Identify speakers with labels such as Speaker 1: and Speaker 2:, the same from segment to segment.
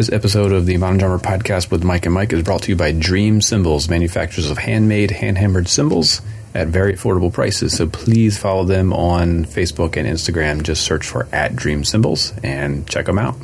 Speaker 1: This episode of the Modern Drummer podcast with Mike and Mike is brought to you by Dream Cymbals, manufacturers of handmade, hand hammered cymbals at very affordable prices. So please follow them on Facebook and Instagram. Just search for at Dream Cymbals and check them out.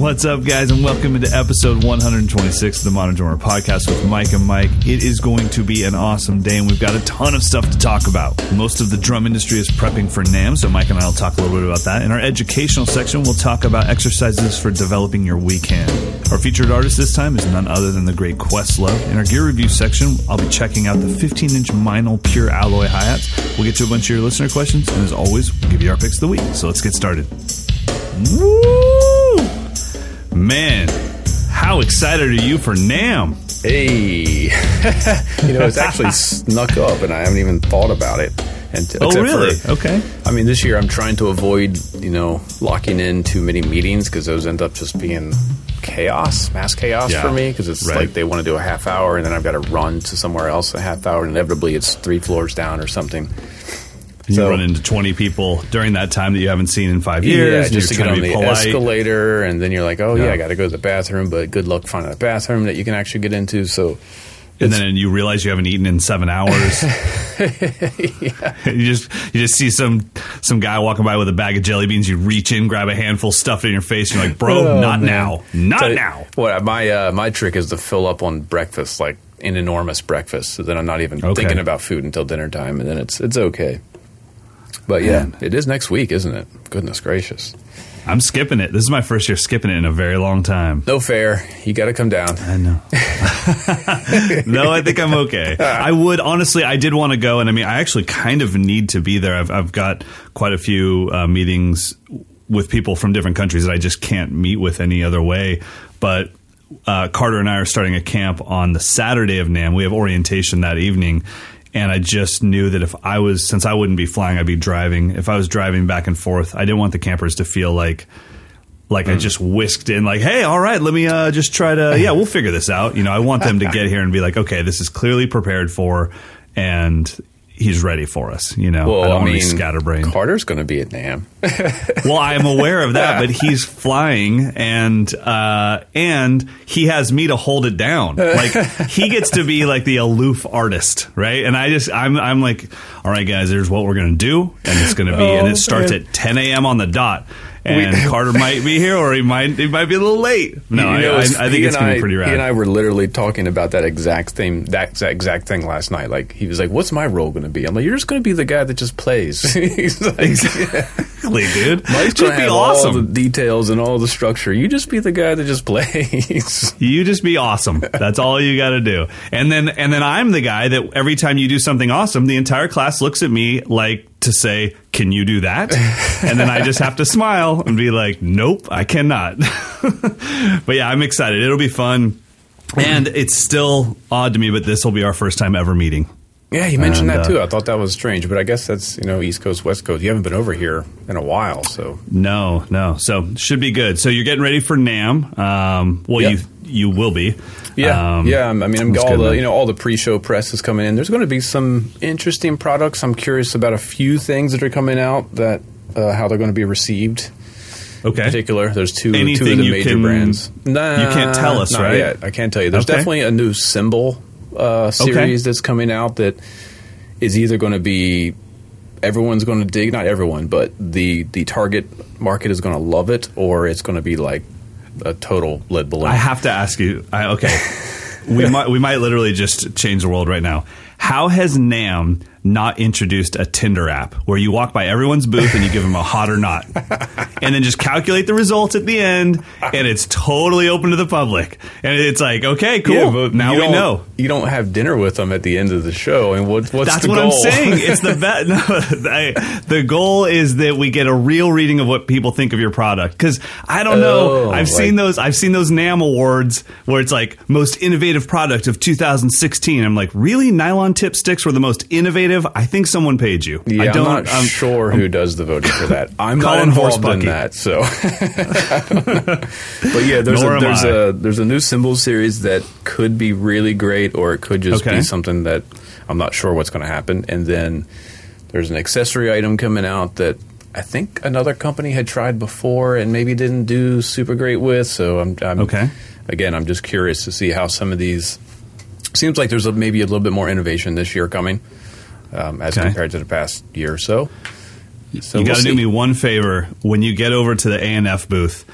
Speaker 2: What's up, guys, and welcome into episode 126 of the Modern Drummer Podcast with Mike and Mike. It is going to be an awesome day, and we've got a ton of stuff to talk about. Most of the drum industry is prepping for NAMM, so Mike and I will talk a little bit about that. In our educational section, we'll talk about exercises for developing your weak hand. Our featured artist this time is none other than the great Questlove. In our gear review section, I'll be checking out the 15 inch Meinl pure alloy hi hats. We'll get to a bunch of your listener questions, and as always, we'll give you our picks of the week. So let's get started. Woo! Man, how excited are you for NAMM?
Speaker 1: Hey, you know, it's actually snuck up and I haven't even thought about it. And
Speaker 2: Oh, really?
Speaker 1: for-
Speaker 2: okay.
Speaker 1: I mean, this year I'm trying to avoid, you know, locking in too many meetings because those end up just being chaos, mass chaos
Speaker 2: Yeah,
Speaker 1: for me because it's
Speaker 2: right.
Speaker 1: like they want to do a half hour and then I've got to run to somewhere else a half hour. And inevitably, it's three floors down or something.
Speaker 2: You
Speaker 1: So-
Speaker 2: run into 20 people during that time that you haven't seen in five years.
Speaker 1: Yeah, just to get on the
Speaker 2: polite.
Speaker 1: escalator, and then you're like, oh yeah,
Speaker 2: Yeah.
Speaker 1: I got to go to the bathroom, but good luck finding a bathroom that you can actually get into. So,
Speaker 2: And then you realize you haven't eaten in seven hours. You just you just see some some guy walking by with a bag of jelly beans. You reach in, grab a handful, stuff it in your face. And you're like, bro,
Speaker 1: Oh,
Speaker 2: not
Speaker 1: man.
Speaker 2: now, not
Speaker 1: you-
Speaker 2: now.
Speaker 1: What my uh, my trick is to fill up on breakfast, like an enormous breakfast, so then I'm not even
Speaker 2: Okay.
Speaker 1: thinking about food until dinner time, and then it's it's okay. But yeah,
Speaker 2: Man.
Speaker 1: it is next week, isn't it? Goodness gracious,
Speaker 2: I'm skipping it. This is my first year skipping it in a very long time.
Speaker 1: no fair. You got to come down.
Speaker 2: I know. no, I think I'm okay. I would honestly. I did want to go, and I mean, I actually kind of need to be there. I've, I've got quite a few uh, meetings with people from different countries that I just can't meet with any other way. But uh, Carter and I are starting a camp on the Saturday of NAMM. We have orientation that evening. And I just knew that if I was, since I wouldn't be flying, I'd be driving. If I was driving back and forth, I didn't want the campers to feel like like I just whisked in, like, hey, all right, let me uh, just try to, yeah, we'll figure this out. You know, I want them to get here and be like, okay, this is clearly prepared for, and he's ready for us. You know,
Speaker 1: Well,
Speaker 2: I
Speaker 1: I,
Speaker 2: don't to
Speaker 1: mean,
Speaker 2: be scatterbrained.
Speaker 1: Carter's going to be at NAMM.
Speaker 2: well, I am aware of that, but he's flying, and uh, and he has me to hold it down. Like he gets to be like the aloof artist, right? And I just, I'm, I'm like, all right, guys, here's what we're gonna do, and it's gonna be, and
Speaker 1: Oh,
Speaker 2: it starts
Speaker 1: man.
Speaker 2: at 10 a.m. on the dot. And
Speaker 1: We-
Speaker 2: Carter might be here, or he might he might be a little late. No,
Speaker 1: You know,
Speaker 2: I, I, I think it's gonna
Speaker 1: I-
Speaker 2: be pretty
Speaker 1: He and. I were literally talking about that exact thing, that exact- exact thing last night. Like he was like, "What's my role going to be?" I'm like, "You're just going to be the guy that just plays." He's like,
Speaker 2: Exactly, dude.
Speaker 1: Mike's
Speaker 2: Just
Speaker 1: going to
Speaker 2: be
Speaker 1: have all the
Speaker 2: awesome.
Speaker 1: details and all the structure. You just be the guy that just plays.
Speaker 2: You just be awesome. That's all you got to do. And then and then I'm the guy that every time you do something awesome, the entire class looks at me like to say, "Can you do that?" And then I just have to smile and be like, "Nope, I cannot." but yeah, I'm excited. It'll be fun. And it's still odd to me, but this will be our first time ever meeting.
Speaker 1: yeah, you mentioned
Speaker 2: And,
Speaker 1: that
Speaker 2: uh,
Speaker 1: too. I thought that was strange, but I guess that's you know East Coast, West Coast. You haven't been over here in a while, so
Speaker 2: No, no. So should be good. So you're getting ready for NAMM. Um, well,
Speaker 1: Yep.
Speaker 2: you you will be.
Speaker 1: Yeah,
Speaker 2: Um,
Speaker 1: yeah. I mean, I'm all the you know all the pre-show press is coming in. There's going to be some interesting products. I'm curious about a few things that are coming out that uh, how they're going to be received.
Speaker 2: Okay.
Speaker 1: In particular, there's two two
Speaker 2: Anything
Speaker 1: of the major
Speaker 2: can-
Speaker 1: brands. Nah,
Speaker 2: you can't tell us, right?
Speaker 1: Yet. I can't tell you. There's
Speaker 2: Okay.
Speaker 1: definitely a new cymbal uh, series that's coming out that is either going to be everyone's going to dig. Not everyone, but the the target market is going to love it, or it's going to be like a total lead balloon.
Speaker 2: I have to ask you. I, okay, we might we might literally just change the world right now. How has NAMM not introduced a Tinder app where you walk by everyone's booth and you give them a hot or not, and then just calculate the results at the end, and it's totally open to the public, and it's like, okay, cool,
Speaker 1: Yeah, but
Speaker 2: now we know.
Speaker 1: You don't have dinner with them at the end of the show, and what, what's
Speaker 2: That's
Speaker 1: the
Speaker 2: what
Speaker 1: goal?
Speaker 2: I'm saying. It's the best. No, I, the goal is that we get a real reading of what people think of your product. Because I don't know.
Speaker 1: Oh,
Speaker 2: I've
Speaker 1: like-
Speaker 2: seen those. I've seen those NAMM awards where it's like most innovative product of 2016. I'm like, really? Nylon tip sticks were the most innovative. I think someone paid you.
Speaker 1: Yeah,
Speaker 2: I
Speaker 1: I'm
Speaker 2: don't.
Speaker 1: not
Speaker 2: um,
Speaker 1: sure who does the voting for that. I'm not involved in
Speaker 2: Horsebucky.
Speaker 1: that, so. but yeah, there's
Speaker 2: Nor
Speaker 1: a there's
Speaker 2: I.
Speaker 1: a there's a new cymbal series that could be really great, or it could just
Speaker 2: Okay.
Speaker 1: be something that I'm not sure what's going to happen. And then there's an accessory item coming out that I think another company had tried before and maybe didn't do super great with. So I'm, I'm
Speaker 2: Okay.
Speaker 1: Again, I'm just curious to see how some of these. Seems like there's a, maybe a little bit more innovation this year coming um, as
Speaker 2: Okay.
Speaker 1: compared to the past year or so. So
Speaker 2: you
Speaker 1: we'll
Speaker 2: got to do me one favor when you get over to the A&F booth.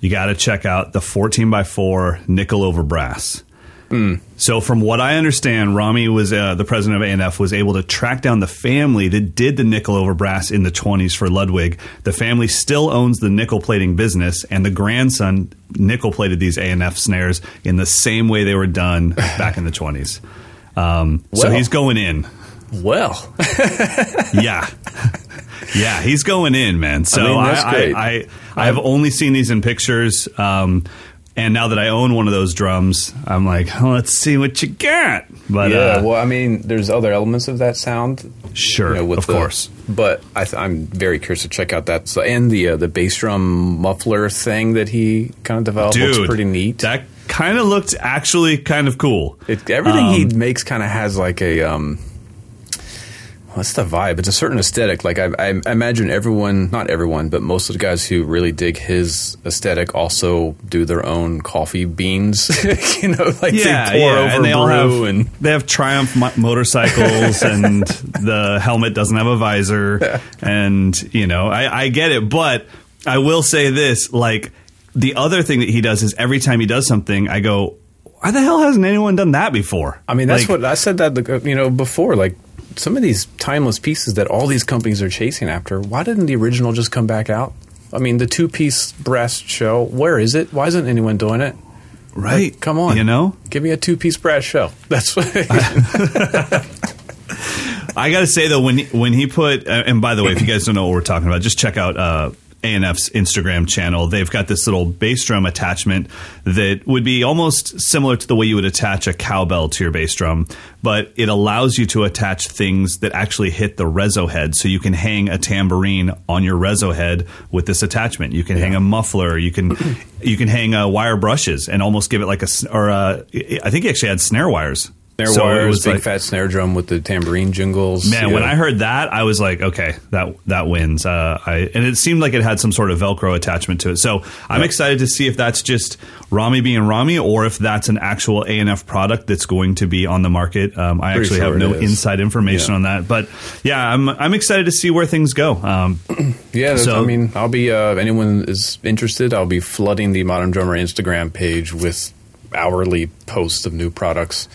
Speaker 2: You got to check out the 14 by 4 nickel over brass.
Speaker 1: Hmm.
Speaker 2: So, from what I understand, Rami was uh, the president of A&F was able to track down the family that did the nickel over brass in the 20s for Ludwig. The family still owns the nickel plating business, and the grandson nickel plated these A&F snares in the same way they were done back in the 20s. Um, so he's going in.
Speaker 1: Well,
Speaker 2: Yeah. Yeah, he's going in, man. So
Speaker 1: mean,
Speaker 2: I,
Speaker 1: that's
Speaker 2: I. I, I, have only seen these in pictures. Um, and now that I own one of those drums, I'm like, oh, let's see what you got. But
Speaker 1: yeah.
Speaker 2: uh,
Speaker 1: well, I mean, there's other elements of that sound.
Speaker 2: sure,
Speaker 1: you know,
Speaker 2: of
Speaker 1: the-
Speaker 2: course.
Speaker 1: But I th- I'm very curious to check out that so, and the uh, the bass drum muffler thing that he kind of developed
Speaker 2: Dude,
Speaker 1: looks pretty neat.
Speaker 2: That kind of looked actually kind of cool.
Speaker 1: It, everything he
Speaker 2: Um,
Speaker 1: makes kind of has like a um, what's the vibe? It's a certain aesthetic. Like I, I imagine everyone, not everyone, but most of the guys who really dig his aesthetic also do their own coffee beans. you know, like
Speaker 2: yeah,
Speaker 1: they pour
Speaker 2: yeah,
Speaker 1: over
Speaker 2: and they all have
Speaker 1: brew and
Speaker 2: they have Triumph mo- motorcycles, and the helmet doesn't have a visor, and you know, I, I get it, but I will say this: like the other thing that he does is every time he does something, I go, "Why the hell hasn't anyone done that before?"
Speaker 1: I mean, that's
Speaker 2: Like,
Speaker 1: what I said that uh, you know before. Like some of these timeless pieces that all these companies are chasing after. Why didn't the original just come back out? I mean, the two-piece brass shell. Where is it? Why isn't anyone doing it?
Speaker 2: right?
Speaker 1: Like, come on,
Speaker 2: you know.
Speaker 1: give me a two-piece brass shell. That's what.
Speaker 2: I got to say though, when when he put, uh, and by the way, if you guys don't know what we're talking about, just check out uh, A&F's Instagram channel. They've got this little bass drum attachment that would be almost similar to the way you would attach a cowbell to your bass drum, but it allows you to attach things that actually hit the rezo head. So you can hang a tambourine on your rezo head with this attachment. You can hang a muffler. You can you can hang uh, wire brushes and almost give it like a or uh, I think he actually had snare wires.
Speaker 1: Snare
Speaker 2: So it was
Speaker 1: big
Speaker 2: like-
Speaker 1: fat snare drum with the tambourine jingles.
Speaker 2: Man,
Speaker 1: you
Speaker 2: when. I heard that, I was like, okay, that that wins. Uh, I and it seemed like it had some sort of Velcro attachment to it. So I'm excited to see if that's just Rami being Rami, or if that's an actual A&F product that's going to be on the market. Um, I
Speaker 1: Pretty
Speaker 2: actually
Speaker 1: sure
Speaker 2: have no
Speaker 1: is.
Speaker 2: inside information
Speaker 1: Yeah.
Speaker 2: on that, but yeah, I'm I'm excited to see where things go. Um,
Speaker 1: yeah,
Speaker 2: so-
Speaker 1: I mean, I'll be. Uh, if anyone is interested, I'll be flooding the Modern Drummer Instagram page with hourly posts of new products,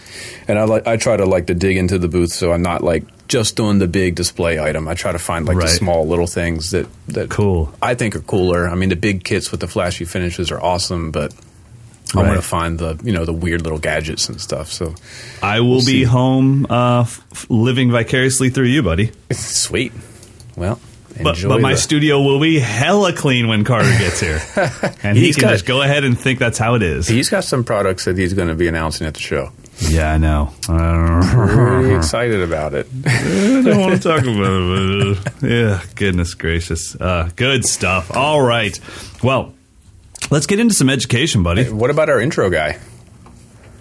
Speaker 1: and I like. I try to like to dig into the booth, so I'm not like just doing the big display item. I try to find like the small little things that that
Speaker 2: Cool.
Speaker 1: I think are cooler. I mean, the big kits with the flashy finishes are awesome, but. I
Speaker 2: Right.
Speaker 1: want to find the you know the weird little gadgets and stuff. So
Speaker 2: I will be
Speaker 1: see.
Speaker 2: home, uh, f- living vicariously through you, buddy.
Speaker 1: sweet. Well,
Speaker 2: But, but my
Speaker 1: the-
Speaker 2: studio will be hella clean when Carter gets here, and he can
Speaker 1: got-
Speaker 2: just go ahead and think that's how it is.
Speaker 1: He's got some products that he's going to be announcing at the show.
Speaker 2: Yeah, I know.
Speaker 1: Pretty excited about it.
Speaker 2: I don't want to talk about it. Yeah, goodness gracious. Uh, good stuff. All right. Well, let's get into some education, buddy.
Speaker 1: What about our intro guy,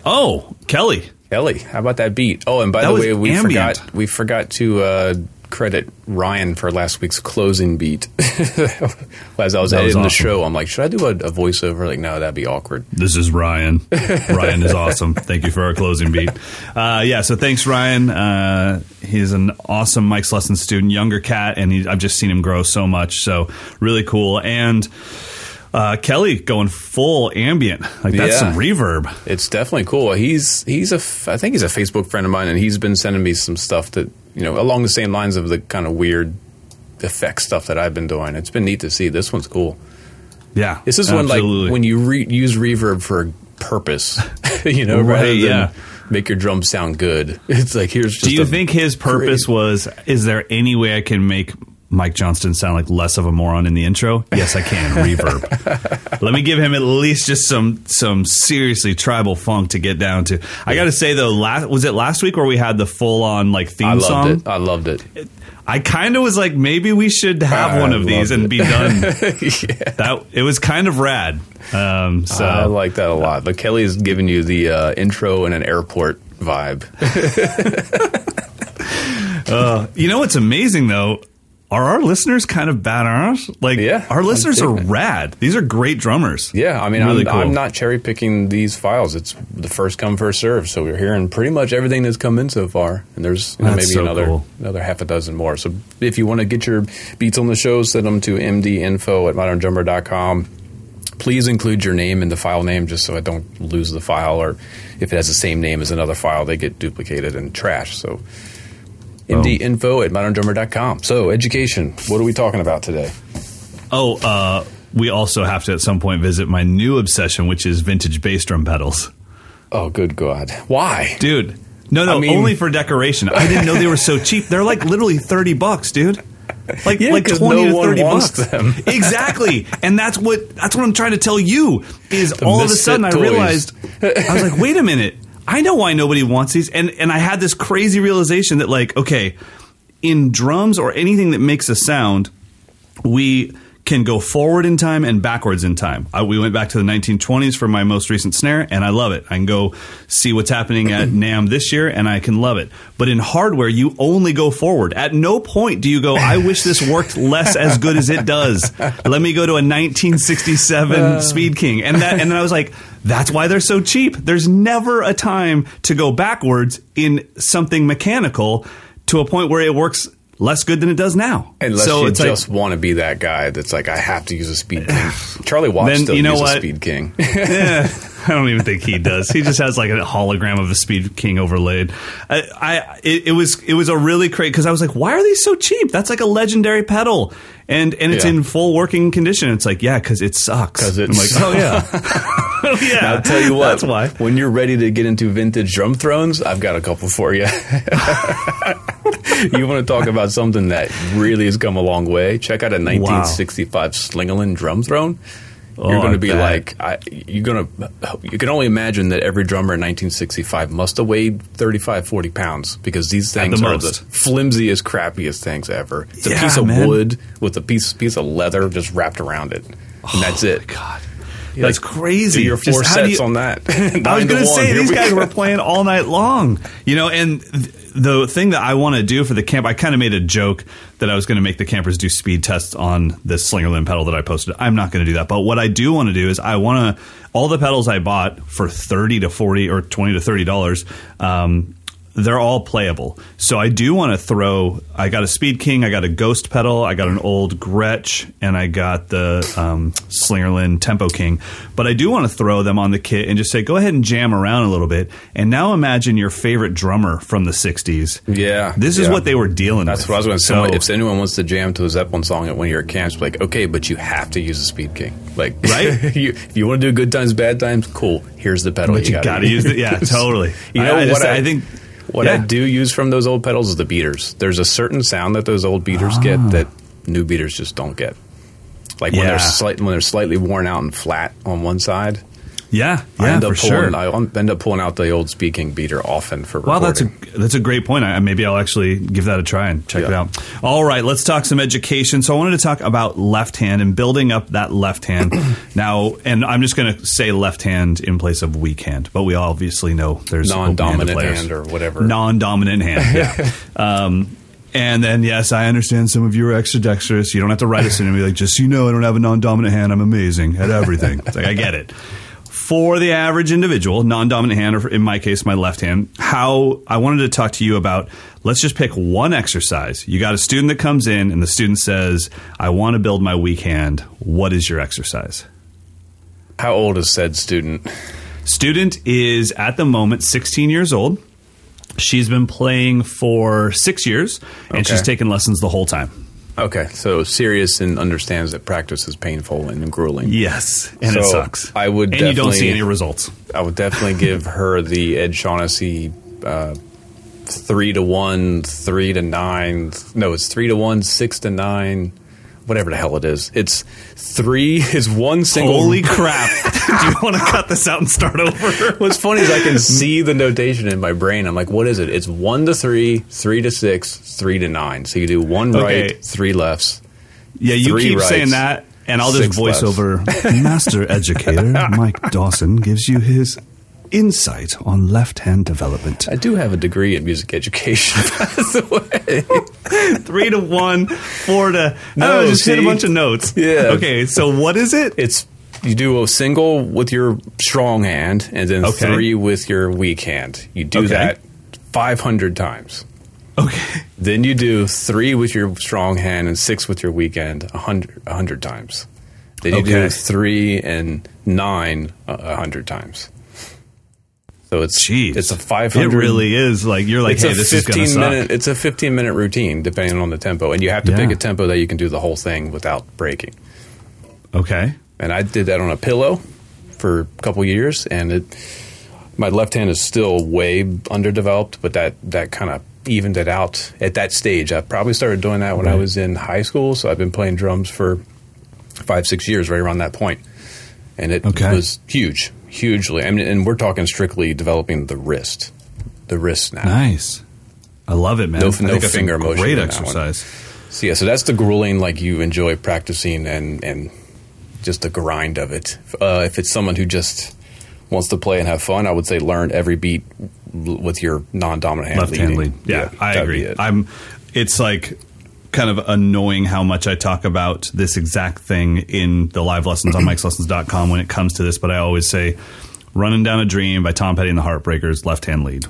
Speaker 2: Oh, Kelly.
Speaker 1: Kelly, How about that beat? Oh, and by
Speaker 2: That
Speaker 1: the way, we
Speaker 2: ambient.
Speaker 1: forgot we forgot to uh, credit Ryan for last week's closing beat. As I was
Speaker 2: That was
Speaker 1: editing the show, I'm like, should I do a, a voiceover? Like, no, that'd be awkward.
Speaker 2: This is Ryan. Ryan is awesome. Thank you for our closing beat. Uh, yeah, so thanks, Ryan. Uh, he's an awesome Mike's Lesson student, younger cat, and he, I've just seen him grow so much. So really cool. And uh, Kelly going full ambient. Like that's
Speaker 1: Yeah.
Speaker 2: some reverb.
Speaker 1: It's definitely cool. He's he's a I think he's a Facebook friend of mine, and he's been sending me some stuff that you know along the same lines of the kind of weird effect stuff that I've been doing. It's been neat to see. This one's cool.
Speaker 2: Yeah,
Speaker 1: This is when like when you re- use reverb for a purpose, you know,
Speaker 2: Right,
Speaker 1: rather than
Speaker 2: yeah.
Speaker 1: make your drums sound good. It's like here's just
Speaker 2: Do you think his purpose
Speaker 1: great-
Speaker 2: was? Is there any way I can make Mike Johnston sound like less of a moron in the intro? Yes, I can. Reverb. Let me give him at least just some some seriously tribal funk to get down to. I got to say though, last was it last week where we had the full on like theme
Speaker 1: I loved
Speaker 2: song?
Speaker 1: it. I loved it.
Speaker 2: I kind of was like, maybe we should have
Speaker 1: I
Speaker 2: one of these and
Speaker 1: it.
Speaker 2: be done.
Speaker 1: yeah.
Speaker 2: that it was kind of rad. Um, so
Speaker 1: I like that a lot. But Kelly's giving you the uh, intro in an airport vibe.
Speaker 2: You know what's amazing though? Are our listeners kind of badass? Like,
Speaker 1: Yeah,
Speaker 2: our listeners are rad. These are great drummers.
Speaker 1: Yeah, I mean,
Speaker 2: Really
Speaker 1: I'm,
Speaker 2: cool.
Speaker 1: I'm not cherry picking these files. It's the first come, first serve. So we're hearing pretty much everything that's come in so far, and there's you know, maybe
Speaker 2: so
Speaker 1: another
Speaker 2: cool.
Speaker 1: another half a dozen more. So if you want to get your beats on the show, send them to mdinfo at moderndrummer.com. Please include your name in the file name, just so I don't lose the file, or if it has the same name as another file, they get duplicated and trashed. So mdinfo at moderndrummer.com. So education. What are we talking about today?
Speaker 2: Oh, uh, we also have to at some point visit my new obsession, which is vintage bass drum pedals.
Speaker 1: Oh, good God! Why?
Speaker 2: Dude. No, no,
Speaker 1: I mean-
Speaker 2: only for decoration. I didn't know they were so cheap. They're like literally 30 bucks, dude. Like
Speaker 1: Yeah,
Speaker 2: like
Speaker 1: 'cause
Speaker 2: 20
Speaker 1: no
Speaker 2: to
Speaker 1: one
Speaker 2: 30
Speaker 1: wants
Speaker 2: bucks.
Speaker 1: them.
Speaker 2: exactly. And that's what that's what I'm trying to tell you is all of a sudden I realized I was like, "Wait a minute. I know why nobody wants these." And and I had this crazy realization that like, okay, in drums or anything that makes a sound, we can go forward in time and backwards in time. I, we went back to the 1920s for my most recent snare, and I love it. I can go see what's happening at NAMM this year, and I can love it. But in hardware, you only go forward. At no point do you go, I wish this worked less as good as it does. Let me go to a 1967 Speed King. And, that, and then I was like, that's why they're so cheap. There's never a time to go backwards in something mechanical to a point where it works less good than it does now.
Speaker 1: Unless
Speaker 2: so
Speaker 1: you
Speaker 2: it's like-
Speaker 1: just want to be that guy that's like, I have to use a Speed King. Charlie Watts
Speaker 2: Then,
Speaker 1: still
Speaker 2: you know
Speaker 1: uses
Speaker 2: what?
Speaker 1: a Speed King.
Speaker 2: Eh, I don't even think he does. He just has like a hologram of a Speed King overlaid. I, I it, it was it was a really great because I was like, why are these so cheap? That's like a legendary pedal, and and it's
Speaker 1: Yeah.
Speaker 2: in full working condition. It's like yeah, because it sucks.
Speaker 1: 'Cause it
Speaker 2: I'm like, oh yeah, oh yeah.
Speaker 1: I'll tell you what.
Speaker 2: That's why.
Speaker 1: When you're ready to get into vintage drum thrones, I've got a couple for you. you want to talk about something that really has come a long way? Check out a 1965 Slingerland drum throne.
Speaker 2: Oh,
Speaker 1: You're going to be like, I, you're going to, you can only imagine that every drummer in 1965 must have weighed 35, 40 pounds because these things
Speaker 2: the
Speaker 1: are
Speaker 2: most.
Speaker 1: the flimsiest, crappiest things ever. It's a piece of
Speaker 2: man.
Speaker 1: wood with a piece, piece of leather just wrapped around it. And oh, that's it.
Speaker 2: Oh God, that's
Speaker 1: Like,
Speaker 2: crazy.
Speaker 1: Your four
Speaker 2: do
Speaker 1: sets
Speaker 2: you-
Speaker 1: on that.
Speaker 2: I was going to say these
Speaker 1: we
Speaker 2: guys were playing all night long, you know. And th- the thing that I want to do for the camp, I kind of made a joke that I was going to make the campers do speed tests on this Slingerland pedal that I posted. I'm not going to do that, but what I do want to do is I want to all the pedals I bought for thirty to forty or twenty to thirty dollars. Um, they're all playable. So I do want to throw. I got a Speed King, I got a Ghost pedal, I got an old Gretsch, and I got the um, Slingerland Tempo King. But I do want to throw them on the kit and just say, go ahead and jam around a little bit. And now imagine your favorite drummer from the '60s.
Speaker 1: Yeah,
Speaker 2: this is
Speaker 1: yeah.
Speaker 2: what they were dealing
Speaker 1: That's
Speaker 2: with.
Speaker 1: what I was going to say.
Speaker 2: So-
Speaker 1: if anyone wants to jam to a Zeppelin song at one of your camps, like, okay, but you have to use a Speed King. Like,
Speaker 2: Right?
Speaker 1: you, if you want to do good times, bad times, cool. Here's the pedal.
Speaker 2: But you
Speaker 1: gotta
Speaker 2: got to use it. Yeah, totally.
Speaker 1: You know
Speaker 2: I, I
Speaker 1: what
Speaker 2: just-
Speaker 1: I-
Speaker 2: I think
Speaker 1: What I do use from those old pedals is the beaters. There's a certain sound that those old beaters
Speaker 2: Ah.
Speaker 1: get that new beaters just don't get. Like when they're slight, when they're slightly worn out and flat on one side.
Speaker 2: Yeah,
Speaker 1: I
Speaker 2: yeah,
Speaker 1: end
Speaker 2: for
Speaker 1: up pulling.
Speaker 2: sure.
Speaker 1: I end up pulling out the old Speed King beater often for
Speaker 2: Well,
Speaker 1: recording.
Speaker 2: that's a that's a great point. I, maybe I'll actually give that a try and check it out. All right, let's talk some education. So I wanted to talk about left hand and building up that left hand. now, and I'm just going to say left hand in place of weak hand, but we obviously know there's
Speaker 1: non-dominant
Speaker 2: players.
Speaker 1: hand or whatever.
Speaker 2: non-dominant hand. Yeah. um, and then, yes, I understand some of you are extra dexterous. You don't have to write us in and be like, just so you know, I don't have a non-dominant hand. I'm amazing at everything. It's like I get it. For the average individual, non-dominant hand, or in my case, my left hand, how I wanted to talk to you about. Let's just pick one exercise. You got a student that comes in, and the student says, "I want to build my weak hand." What is your exercise?
Speaker 1: How old is said student?
Speaker 2: Student is at the moment 16 years old. She's been playing for six years, and
Speaker 1: Okay.
Speaker 2: she's taken lessons the whole time.
Speaker 1: Okay, so serious and understands that practice is painful and grueling.
Speaker 2: Yes, and it sucks.
Speaker 1: I would
Speaker 2: and you don't see any results.
Speaker 1: I would definitely give her the Ed Shaughnessy uh, three to one, three to nine. No, it's three to one, six to nine, whatever the hell it is. It's three is one single.
Speaker 2: Holy crap! Do you want to cut this out and start over?
Speaker 1: What's funny is I can see the notation in my brain. I'm like, what is it? It's one to three, three to six, three to nine. So you do one
Speaker 2: Okay.
Speaker 1: right, three lefts.
Speaker 2: Yeah, you keep
Speaker 1: rights,
Speaker 2: saying that, and I'll just voice
Speaker 1: lefts.
Speaker 2: over. Master educator Mike Dawson gives you his insight on left-hand development.
Speaker 1: I do have a degree in music education, by the way.
Speaker 2: Three to one, four to.
Speaker 1: No,
Speaker 2: No, just hit a bunch of notes.
Speaker 1: Yeah.
Speaker 2: Okay, so what is it?
Speaker 1: It's you do a single with your strong hand, and then
Speaker 2: Okay.
Speaker 1: three with your weak hand. You do
Speaker 2: Okay.
Speaker 1: that 500 times.
Speaker 2: Okay.
Speaker 1: Then you do three with your strong hand and six with your weak hand 100, 100 times. Then you do three and nine a 100 times. So it's
Speaker 2: Jeez,
Speaker 1: it's a 500
Speaker 2: It really is like you're like,
Speaker 1: it's
Speaker 2: hey,
Speaker 1: a
Speaker 2: this is going to
Speaker 1: 15
Speaker 2: suck.
Speaker 1: it's a 15 minute routine depending on the tempo and you have to pick a tempo that you can do the whole thing without breaking.
Speaker 2: Okay.
Speaker 1: And I did that on a pillow for a couple years and it my left hand is still way underdeveloped, but that that kind of evened it out at that stage. I probably started doing that when I was in high school, so I've been playing drums for five, six years, right around that point, and it
Speaker 2: Okay.
Speaker 1: was huge, hugely. I mean, and we're talking strictly developing the wrist, the wrist now.
Speaker 2: Nice. I love it, man.
Speaker 1: No- no finger motion
Speaker 2: Great
Speaker 1: in that one.
Speaker 2: exercise.
Speaker 1: So yeah, so that's the grueling, like you enjoy practicing and and just the grind of it. Uh, if it's someone who just wants to play and have fun, I would say learn every beat with your non-dominant hand
Speaker 2: left hand lead. Yeah, I agree.
Speaker 1: it.
Speaker 2: I'm. It's like kind of annoying how much I talk about this exact thing in the live lessons on Mike'sLessons.com when it comes to this, but I always say, "Running Down a Dream" by Tom Petty and the Heartbreakers, left hand lead.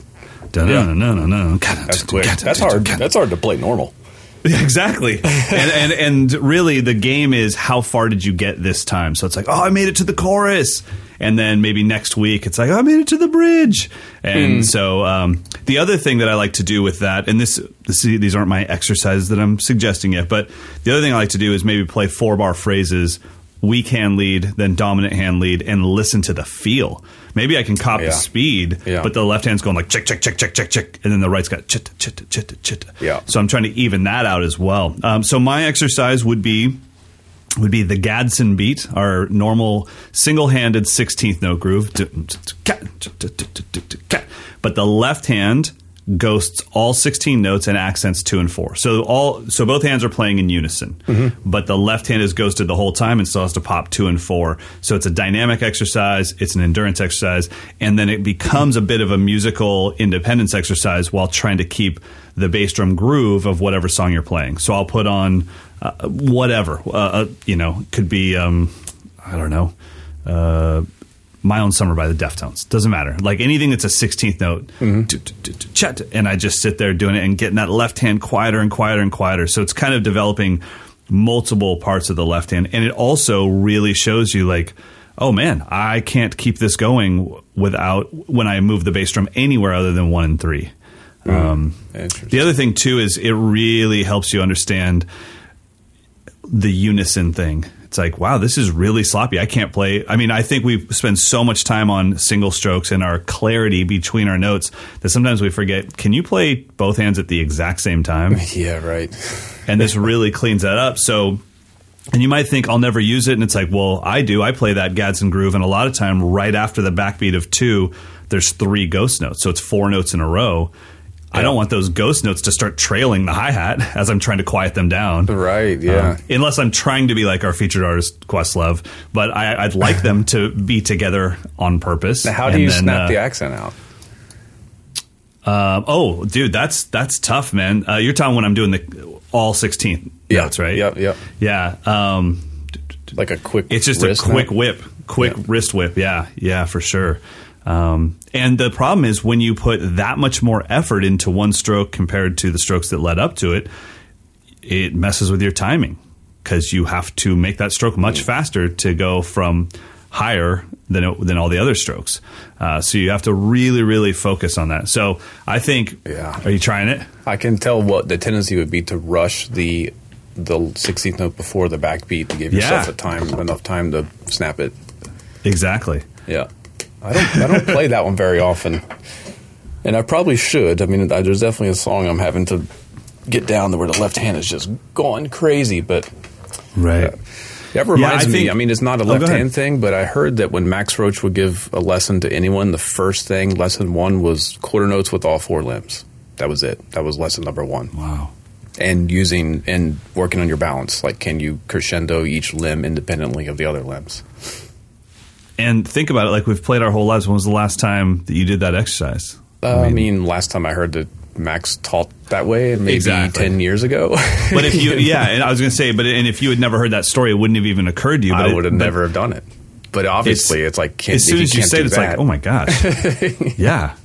Speaker 2: That's.
Speaker 1: That's hard. That's hard to play normal.
Speaker 2: exactly. and, and and really, the game is how far did you get this time? So it's like, oh, I made it to the chorus, and then maybe next week it's like, oh, I made it to the bridge. And so um, the other thing that I like to do with that, and this, this these aren't my exercises that I'm suggesting yet, but the other thing I like to do is maybe play four bar phrases. Weak hand lead, then dominant hand lead, and listen to the feel. Maybe I can copy
Speaker 1: Yeah.
Speaker 2: speed,
Speaker 1: Yeah.
Speaker 2: but the left hand's going like check, check, check, check, check, check, and then the right's got chit, chit, chit, chit.
Speaker 1: Yeah.
Speaker 2: So I'm trying to even that out as well. Um, so my exercise would be would be the Gadsden beat, our normal single-handed 16th note groove. But the left hand ghosts all 16 notes and accents 2 and 4. So all so both hands are playing in unison. Mm-hmm. But the left hand is ghosted the whole time and still has to pop 2 and 4. So it's a dynamic exercise, it's an endurance exercise, and then it becomes a bit of a musical independence exercise while trying to keep the bass drum groove of whatever song you're playing. So I'll put on uh, whatever, uh, uh, you know, could be um, I don't know, uh, My Own Summer by the Deftones. Doesn't matter. Like anything that's a 16th note, do, and I just sit there doing it and getting that left hand quieter and quieter and quieter. So it's kind of developing multiple parts of the left hand, and it also really shows you like. Oh man, I can't keep this going without when I move the bass drum anywhere other than one and three. Um, the other thing too is it really helps you understand the unison thing. It's like, wow, this is really sloppy. I can't play. I mean, I think we spend so much time on single strokes and our clarity between our notes that sometimes we forget. Can you play both hands at the exact same time?
Speaker 1: Yeah, right.
Speaker 2: and this really cleans that up. So, and you might think I'll never use it, and it's like, well, I do. I play that Gadsden groove, and a lot of time, right after the backbeat of two, there's three ghost notes, so it's four notes in a row. I don't want those ghost notes to start trailing the hi hat as I'm trying to quiet them down.
Speaker 1: Right, yeah.
Speaker 2: Uh, unless I'm trying to be like our featured artist Questlove, but I, I'd like them to be together on purpose.
Speaker 1: Now, how do you
Speaker 2: then,
Speaker 1: snap
Speaker 2: uh,
Speaker 1: the accent out?
Speaker 2: um, oh, dude, that's that's tough, man. Uh, you're talking when I'm doing the all 16
Speaker 1: Yeah,
Speaker 2: notes, right?
Speaker 1: yep, yep.
Speaker 2: Yeah. Um,
Speaker 1: Like a quick
Speaker 2: it's just a quick whip, quick wrist whip. Yeah, yeah, for sure. Um, and the problem is when you put that much more effort into one stroke compared to the strokes that led up to it, it messes with your timing because you have to make that stroke much faster to go from higher than it, than all the other strokes. Uh, so you have to really, really focus on that. So I think,
Speaker 1: Yeah.
Speaker 2: are you trying it?
Speaker 1: I can tell what the tendency would be to rush the the 16th note before the backbeat to give yourself
Speaker 2: Yeah.
Speaker 1: a time enough time to snap it.
Speaker 2: Exactly.
Speaker 1: Yeah. I don't I don't play that one very often. And I probably should. I mean, I- there's definitely a song I'm having to get down to where the left hand is just going crazy. But
Speaker 2: Right.
Speaker 1: Uh, that reminds
Speaker 2: I
Speaker 1: me.
Speaker 2: think-
Speaker 1: I mean, it's not a
Speaker 2: Oh,
Speaker 1: left
Speaker 2: ahead.
Speaker 1: hand thing, but I heard that when Max Roach would give a lesson to anyone, the first thing, lesson one, was quarter notes with all four limbs. That was it. That was lesson number one.
Speaker 2: Wow.
Speaker 1: And using and working on your balance. Like, can you crescendo each limb independently of the other limbs?
Speaker 2: And think about it. Like we've played our whole lives. When was the last time that you did that exercise?
Speaker 1: Uh, I, mean, last time I heard that Max taught that way, maybe
Speaker 2: Exactly.
Speaker 1: 10 years ago.
Speaker 2: But if you, yeah, and I was going to say, but and if you had never heard that story, it wouldn't have even occurred to you. But
Speaker 1: I would have never have done it. But obviously, it's, like, can,
Speaker 2: as soon as you
Speaker 1: can't
Speaker 2: say it, it's
Speaker 1: that,
Speaker 2: like, oh my gosh, yeah.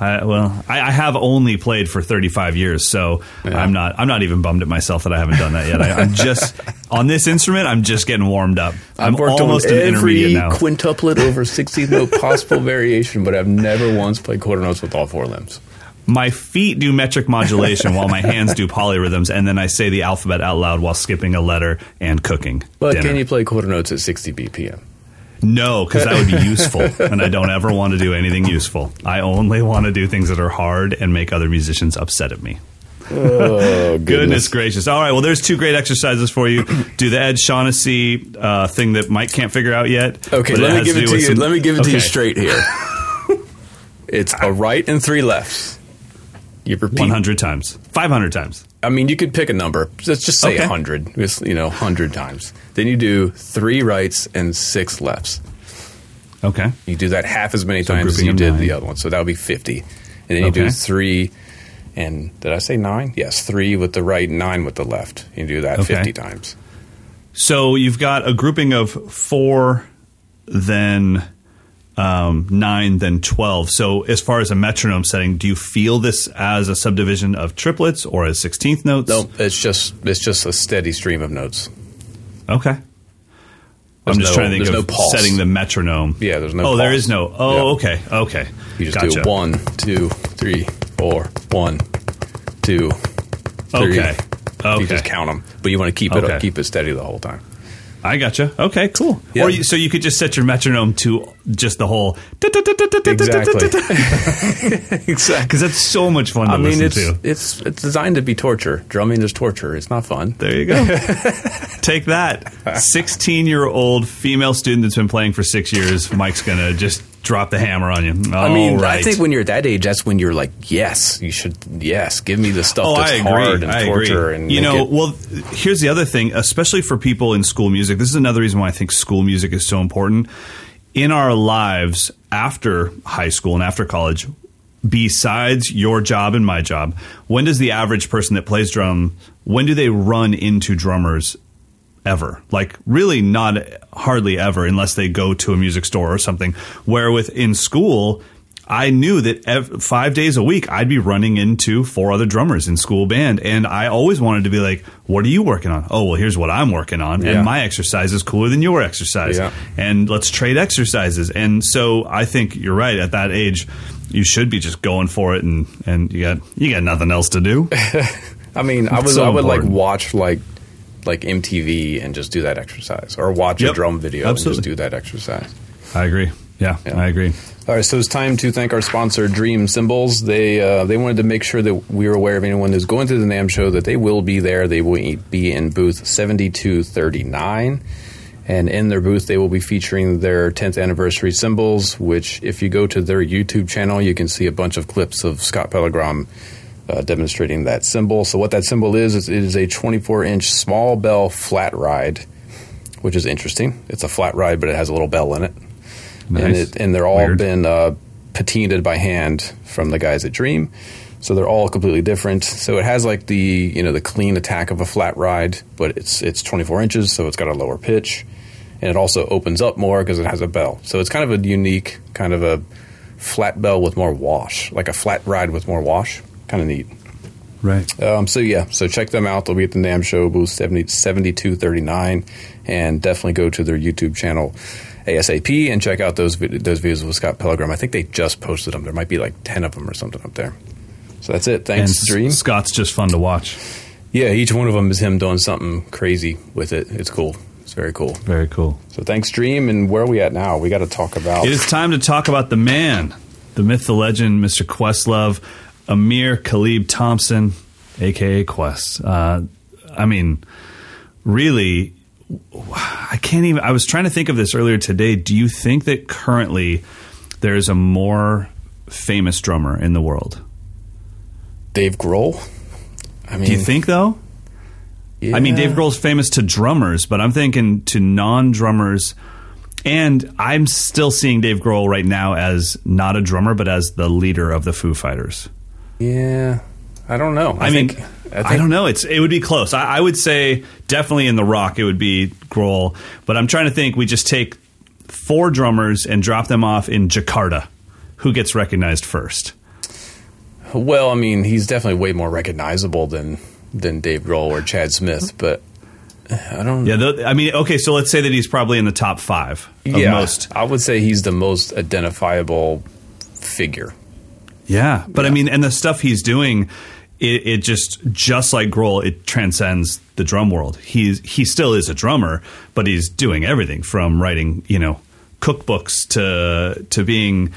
Speaker 2: I, well, I, I have only played for 35 years, so
Speaker 1: Yeah.
Speaker 2: I'm not. I'm not even bummed at myself that I haven't done that yet. I, I'm just on this instrument. I'm just getting warmed up. I'm
Speaker 1: I've worked
Speaker 2: almost
Speaker 1: on
Speaker 2: an intermediate now.
Speaker 1: quintuplet over 60th note possible variation, but I've never once played quarter notes with all four limbs.
Speaker 2: my feet do metric modulation while my hands do polyrhythms, and then I say the alphabet out loud while skipping a letter and cooking.
Speaker 1: But
Speaker 2: dinner.
Speaker 1: can you play quarter notes at 60 BPM?
Speaker 2: No, because that would be useful, and I don't ever want to do anything useful. I only want to do things that are hard and make other musicians upset at me.
Speaker 1: Oh,
Speaker 2: Goodness gracious! All right, well, there's two great exercises for you. Do the Ed Shaughnessy uh, thing that Mike can't figure out yet.
Speaker 1: Okay, let me give it to you.
Speaker 2: some-
Speaker 1: Let me give it to you straight here. it's a right and three lefts. You repeat.
Speaker 2: 100 times, 500 times.
Speaker 1: I mean, you could pick a number. Let's just say
Speaker 2: Okay.
Speaker 1: 100. Just, you know, 100 times. Then you do three rights and six lefts.
Speaker 2: Okay.
Speaker 1: You do that half as many times as you did
Speaker 2: nine.
Speaker 1: the other one. So that would be 50. And then you do three, and did I say nine? Yes, three with the right, nine with the left. You do that
Speaker 2: Okay.
Speaker 1: 50 times.
Speaker 2: So you've got a grouping of four, then um, nine, then 12. So as far as a metronome setting, do you feel this as a subdivision of triplets or as 16th notes?
Speaker 1: No, it's just it's just a steady stream of notes.
Speaker 2: Okay.
Speaker 1: There's
Speaker 2: I'm just
Speaker 1: no-
Speaker 2: trying to think of
Speaker 1: no
Speaker 2: setting the metronome.
Speaker 1: Yeah, there's no
Speaker 2: Oh, there
Speaker 1: pulse.
Speaker 2: is no. Oh,
Speaker 1: Yeah.
Speaker 2: okay. Okay.
Speaker 1: You just
Speaker 2: gotcha.
Speaker 1: do one, two, three, four, one, two, three.
Speaker 2: Okay. okay.
Speaker 1: You just count them, but you want to keep it
Speaker 2: Okay.
Speaker 1: keep it steady the whole time.
Speaker 2: I gotcha. Okay, cool.
Speaker 1: Yeah.
Speaker 2: Or you, so you could just set your metronome to just the whole
Speaker 1: Exactly. exactly.
Speaker 2: because that's so much fun to
Speaker 1: I mean,
Speaker 2: listen
Speaker 1: it's
Speaker 2: to.
Speaker 1: it's it's designed to be torture. Drumming is torture. It's not fun.
Speaker 2: There you go. Take that. 16 year old female student that's been playing for six years. Mike's going to just drop the hammer on you.
Speaker 1: I mean,
Speaker 2: All
Speaker 1: I think when you're at that age, that's when you're like, yes, you should, yes, give me the stuff
Speaker 2: Oh,
Speaker 1: that's
Speaker 2: I agree.
Speaker 1: hard and
Speaker 2: I
Speaker 1: torture
Speaker 2: agree.
Speaker 1: and
Speaker 2: you know,
Speaker 1: it-
Speaker 2: well, here's the other thing, especially for people in school music. This is another reason why I think school music is so important. In our lives after high school and after college, besides your job and my job, when does the average person that plays drum when do they run into drummers ever. Like really not hardly ever unless they go to a music store or something. Where with in school, I knew that ev- five days a week I'd be running into four other drummers in school band, and I always wanted to be like, "What are you working on?" Oh, well, here's what I'm working on,
Speaker 1: Yeah.
Speaker 2: and my exercise is cooler than your exercise,
Speaker 1: Yeah.
Speaker 2: and let's trade exercises. And so I think you're right. At that age, you should be just going for it, and and you got you got nothing else to do.
Speaker 1: I mean, I was
Speaker 2: so
Speaker 1: I would like watch like like MTV and just do that exercise, or watch a drum video and just do that exercise.
Speaker 2: I agree. Yeah,
Speaker 1: Yeah.
Speaker 2: I agree.
Speaker 1: All right, so it's time to thank our sponsor, Dream Cymbals. They uh, they wanted to make sure that we were aware of anyone who's going to the NAMM show that they will be there. They will be in booth seventy two thirty nine, and in their booth they will be featuring their tenth anniversary cymbals, Which, if you go to their YouTube channel, you can see a bunch of clips of Scott Pellegrom uh, demonstrating that cymbal. So what that cymbal is, is it is a twenty four inch small bell flat ride, which is interesting. It's a flat ride, but it has a little bell in it and it, and they're all
Speaker 2: Weird.
Speaker 1: been uh, patinaed by hand from the guys at Dream. So they're all completely different. So it has like the you know the clean attack of a flat ride, but it's it's 24 inches, so it's got a lower pitch, and it also opens up more because it has a bell. So it's kind of a unique kind of a flat bell with more wash, like a flat ride with more wash. Kind of neat.
Speaker 2: Right.
Speaker 1: Um, so yeah, so check them out. They'll be at the NAMM show booth 70, 7239, and definitely go to their YouTube channel ASAP and check out those those videos with Scott Pellegrom. I think they just posted them. There might be like ten of them or something up there. So that's it.
Speaker 2: And
Speaker 1: Thanks, Dream.
Speaker 2: Scott's just fun to watch.
Speaker 1: Yeah, each one of them is him doing something crazy with it. It's cool. It's very cool.
Speaker 2: Very cool.
Speaker 1: So thanks, Dream. And where are we at now? We got to talk about.
Speaker 2: It is time to talk about the man, the myth, the legend, Mr. Questlove, Ahmir Khalib Thompson, aka Quest. Uh, I mean, really, I can't even. I was trying to think of this earlier today. Do you think that currently there is a more famous drummer in the world?
Speaker 1: Dave Grohl. I mean,
Speaker 2: Do you think though?
Speaker 1: yeah.
Speaker 2: I mean, Dave Grohl's famous to drummers, but I'm thinking to non-drummers. And I'm still seeing Dave Grohl right now as not a drummer, but as the leader of the Foo Fighters.
Speaker 1: Yeah, I don't know.
Speaker 2: I, mean,
Speaker 1: think,
Speaker 2: I,
Speaker 1: think,
Speaker 2: don't know. It's it would be close. I, I would say definitely in the rock it would be Grohl, but I'm trying to think. We just take four drummers and drop them off in Jakarta. Who gets recognized first?
Speaker 1: Well, I mean, he's definitely way more recognizable than than Dave Grohl or Chad Smith, but I don't.
Speaker 2: Yeah, I mean, okay, so let's say that he's probably in the top five of
Speaker 1: yeah,
Speaker 2: most.
Speaker 1: I would say he's the most identifiable figure.
Speaker 2: Yeah, but I mean, and the stuff he's doing, it, it just just like Grohl, it transcends the drum world. He's he still is a drummer, but he's doing everything from writing, you know, cookbooks to to being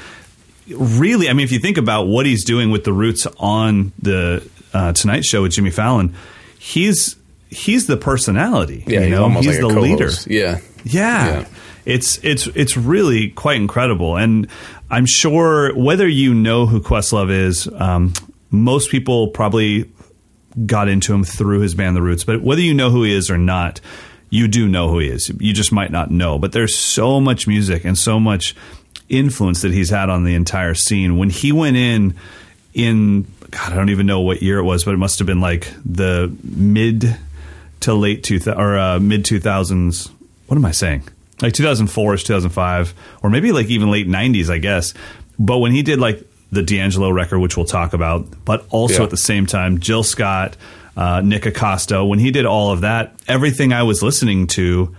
Speaker 2: really. I mean, if you think about what he's doing with the Roots on the uh, Tonight Show with Jimmy Fallon, he's he's the personality.
Speaker 1: Yeah,
Speaker 2: you
Speaker 1: he's
Speaker 2: know,
Speaker 1: almost
Speaker 2: he's
Speaker 1: like
Speaker 2: the leader.
Speaker 1: Yeah,
Speaker 2: Yeah.
Speaker 1: Yeah.
Speaker 2: It's it's it's really quite incredible, and I'm sure whether you know who Questlove is, um, most people probably got into him through his band The Roots. But whether you know who he is or not, you do know who he is. You just might not know. But there's so much music and so much influence that he's had on the entire scene. When he went in in God, I don't even know what year it was, but it must have been like the mid to late two or uh, mid two thousands. What am I saying? Like 2004 is 2005, or maybe like even late 90s, I guess. But when he did like the D'Angelo record, which we'll talk about, but also
Speaker 1: Yeah.
Speaker 2: at the same time, Jill Scott, uh, Nick Acosta, when he did all of that, everything I was listening to,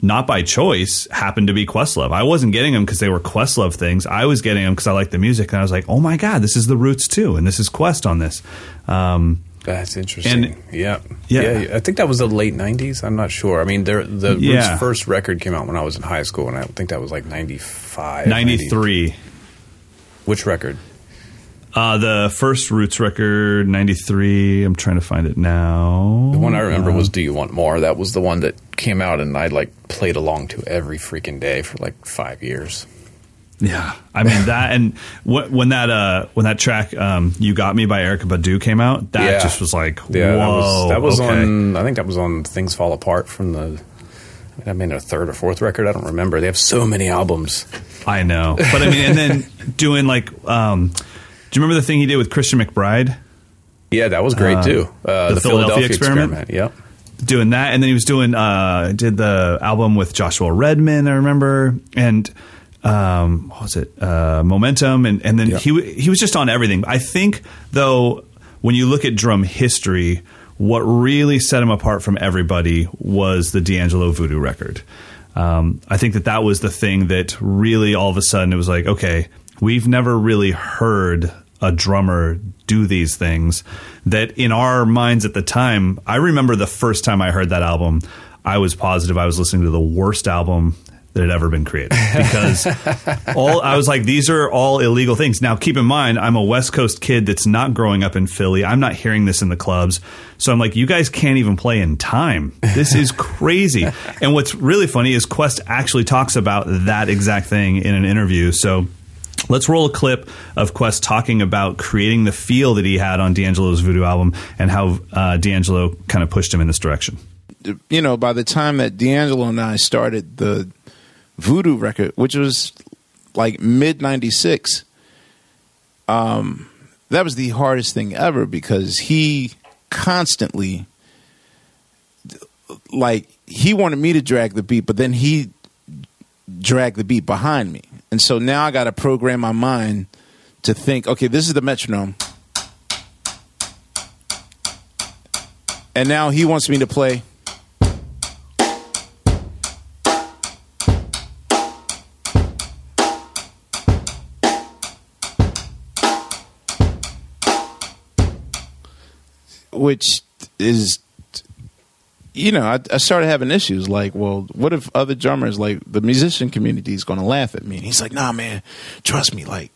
Speaker 2: not by choice, happened to be Questlove. I wasn't getting them because they were Questlove things. I was getting them because I liked the music, and I was like, "Oh my god, this is the Roots too, and this is Quest on this." Um,
Speaker 1: that's interesting.
Speaker 2: And-
Speaker 1: yeah.
Speaker 2: Yeah.
Speaker 1: I think that was the late '90s. I'm not sure. I mean, there, the
Speaker 2: Yeah.
Speaker 1: Roots' first record came out when I was in high school, and I think that was like '95,
Speaker 2: 93.
Speaker 1: Which record?
Speaker 2: Uh, the first Roots record, 93. I'm trying to find it now.
Speaker 1: The one I remember
Speaker 2: Uh,
Speaker 1: was "Do You Want More." That was the one that came out, and I like played along to every freaking day for like five years.
Speaker 2: Yeah, I mean that, and wh- when that uh, when that track um, "You Got Me" by Erykah Badu came out, that
Speaker 1: Yeah.
Speaker 2: just was like,
Speaker 1: Yeah,
Speaker 2: whoa,
Speaker 1: that was, that was
Speaker 2: okay.
Speaker 1: on. I think that was on "Things Fall Apart" from the. I mean, a third or fourth record. I don't remember. They have so many albums.
Speaker 2: I know, but I mean, and then doing like, um, do you remember the thing he did with Christian McBride?
Speaker 1: Yeah, that was great too. Uh,
Speaker 2: the Philadelphia Experiment?
Speaker 1: Yep.
Speaker 2: doing that, and then he was doing uh, did the album with Joshua Redman. I remember, and um, what was it? Uh, Momentum, and and then
Speaker 1: Yeah.
Speaker 2: he w- he was just on everything. I think though, when you look at drum history, what really set him apart from everybody was the D'Angelo Voodoo record. Um, I think that that was the thing that really all of a sudden it was like, okay, we've never really heard a drummer do these things that in our minds at the time, I remember the first time I heard that album, I was positive I was listening to the worst album that had ever been created because all I was like, these are all illegal things. Now, keep in mind, I'm a West Coast kid that's not growing up in Philly. I'm not hearing this in the clubs. So I'm like, you guys can't even play in time. This is crazy. and what's really funny is Quest actually talks about that exact thing in an interview. So Let's roll a clip of Quest talking about creating the feel that he had on D'Angelo's Voodoo album and how uh, D'Angelo kind of pushed him in this direction.
Speaker 3: you know, by the time that D'Angelo and I started the Voodoo record, which was like mid '96, um, that was the hardest thing ever because he constantly, like, he wanted me to drag the beat, but then he dragged the beat behind me, and so now I got to program my mind to think, okay, this is the metronome. And now he wants me to play which is you know I, I started having issues like well what if other drummers like the musician community is going to laugh at me and he's like nah man trust me like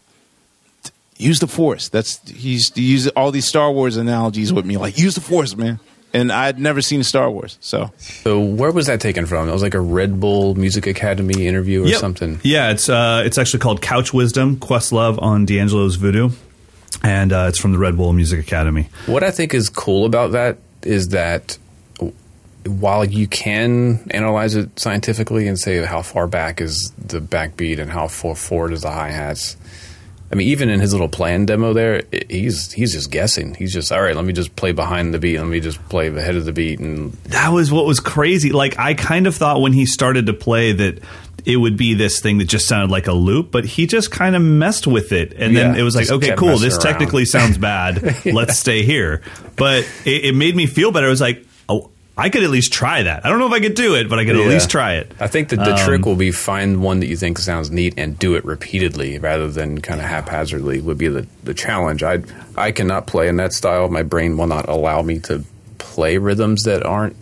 Speaker 3: use the Force. That's he's he uses all these Star Wars analogies with me, like use the Force, man. And I'd never seen Star Wars, so
Speaker 1: So where was that taken from? It was like a Red Bull Music Academy interview or
Speaker 2: Yep.
Speaker 1: something.
Speaker 2: Yeah, it's uh, it's actually called Couch Wisdom: Questlove on D'Angelo's Voodoo, and uh, it's from the Red Bull Music Academy.
Speaker 1: What I think is cool about that is that while you can analyze it scientifically and say how far back is the backbeat and how far forward is the hi hats, I mean, even in his little plan demo there, he's he's just guessing. He's just all right. Let me just play behind the beat. Let me just play ahead of the beat, and
Speaker 2: That was what was crazy. Like I kind of thought when he started to play that it would be this thing that just sounded like a loop, but he just kind of messed with it, and then it was like, okay, cool. This
Speaker 1: around.
Speaker 2: technically sounds bad. Let's stay here. But it, it made me feel better. I was like, oh, I could at least try that. I don't know if I could do it, but I could at least try it.
Speaker 1: I think that the
Speaker 2: Um,
Speaker 1: trick will be find one that you think sounds neat and do it repeatedly rather than kind of haphazardly would be the, the challenge. I I cannot play in that style. My brain will not allow me to play rhythms that aren't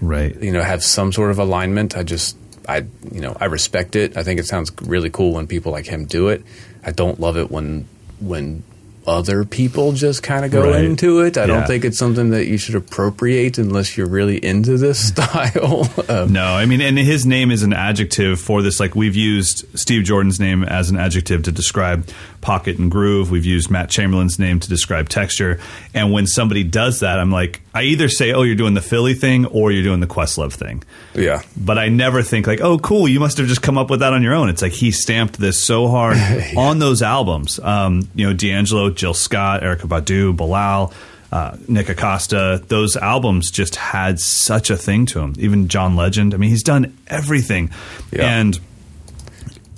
Speaker 2: Right.
Speaker 1: you know have some sort of alignment. I just I you know I respect it. I think it sounds really cool when people like him do it. I don't love it when when other people just kind of go
Speaker 2: Right.
Speaker 1: into it. I
Speaker 2: Yeah.
Speaker 1: don't think it's something that you should appropriate unless you're really into this style. um,
Speaker 2: No, I mean, and his name is an adjective for this. Like we've used Steve Jordan's name as an adjective to describe pocket and groove. We've used Matt Chamberlain's name to describe texture. And when somebody does that, I'm like, I either say, "Oh, you're doing the Philly thing," or you're doing the Questlove thing.
Speaker 1: yeah.
Speaker 2: But I never think like, "Oh, cool, you must have just come up with that on your own." It's like he stamped this so hard on those albums. Um, you know, D'Angelo, Jill Scott, Erykah Badu, Bilal. Uh, Nikka Costa, those albums just had such a thing to him. Even John Legend. I mean, he's done everything.
Speaker 1: Yeah.
Speaker 2: And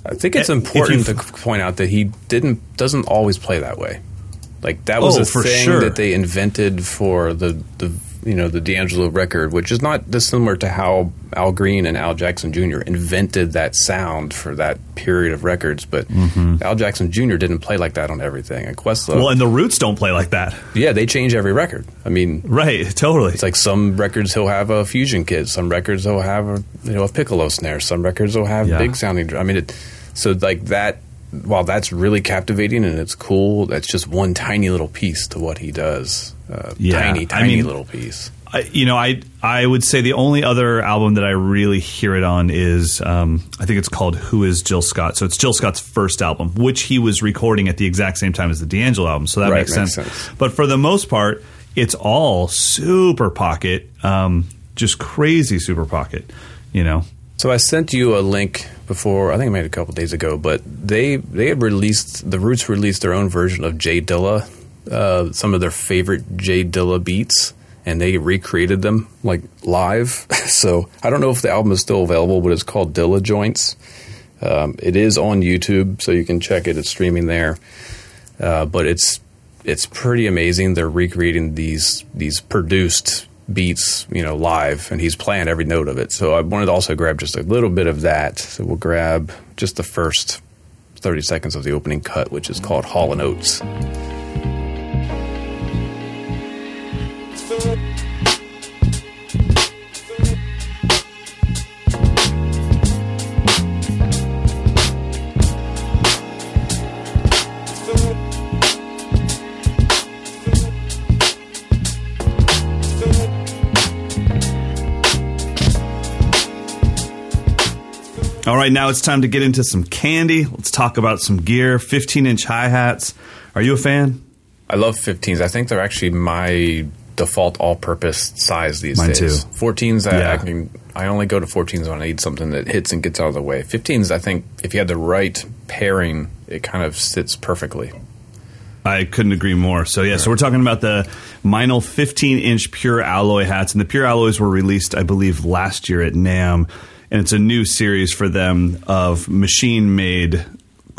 Speaker 1: I think it's important to point out that he didn't doesn't always play that way. Like that was
Speaker 2: Oh,
Speaker 1: a
Speaker 2: for
Speaker 1: thing
Speaker 2: sure.
Speaker 1: that they invented for the the you know the D'Angelo record, which is not dissimilar to how Al Green and Al Jackson Jr. invented that sound for that period of records. But Al Jackson Jr. didn't play like that on everything. And Questlove,
Speaker 2: Mm-hmm. well, and the Roots don't play like that,
Speaker 1: yeah, they change every record. I mean,
Speaker 2: right? Totally.
Speaker 1: it's like some records he'll have a fusion kit, some records he'll have a you know a piccolo snare, some records he'll have
Speaker 2: Yeah.
Speaker 1: big sounding. I mean, it, so like that. While that's really captivating and it's cool, that's just one tiny little piece to what he does. Uh,
Speaker 2: Yeah,
Speaker 1: tiny,
Speaker 2: I mean-
Speaker 1: little piece.
Speaker 2: I, you know, I I would say the only other album that I really hear it on is um, I think it's called "Who Is Jill Scott." So it's Jill Scott's first album, which he was recording at the exact same time as the D'Angelo album. So that
Speaker 1: Right,
Speaker 2: makes,
Speaker 1: makes
Speaker 2: sense.
Speaker 1: sense.
Speaker 2: But for the most part, it's all super pocket, um, just crazy super pocket. You know,
Speaker 1: So I sent you a link before. I think I made it a couple days ago, but they they had released the Roots released their own version of Jay Dilla, uh, some of their favorite Jay Dilla beats, and they recreated them like live. so I don't know if the album is still available, but it's called Dilla Joints. Um, it is on YouTube, so you can check it. It's streaming there, uh, but it's it's pretty amazing. They're recreating these these produced beats, you know, live, and he's playing every note of it. So I wanted to also grab just a little bit of that. So we'll grab just the first thirty seconds of the opening cut, which is called Hall and Oates.
Speaker 2: All right, now it's time to get into some candy. Let's talk about some gear. Fifteen inch hi hats. Are you a fan?
Speaker 1: I love 15s. I think they're actually my default all-purpose size these
Speaker 2: Mine
Speaker 1: days.
Speaker 2: too.
Speaker 1: 14s, I,
Speaker 2: Yeah.
Speaker 1: I can. I only go to 14s when I need something that hits and gets out of the way. 15s, I think, if you had the right pairing, it kind of sits perfectly.
Speaker 2: I couldn't agree more. So yeah, so we're talking about the Meinl 15 inch pure alloy hats, and the pure alloys were released, I believe, last year at NAMM, and it's a new series for them of machine made,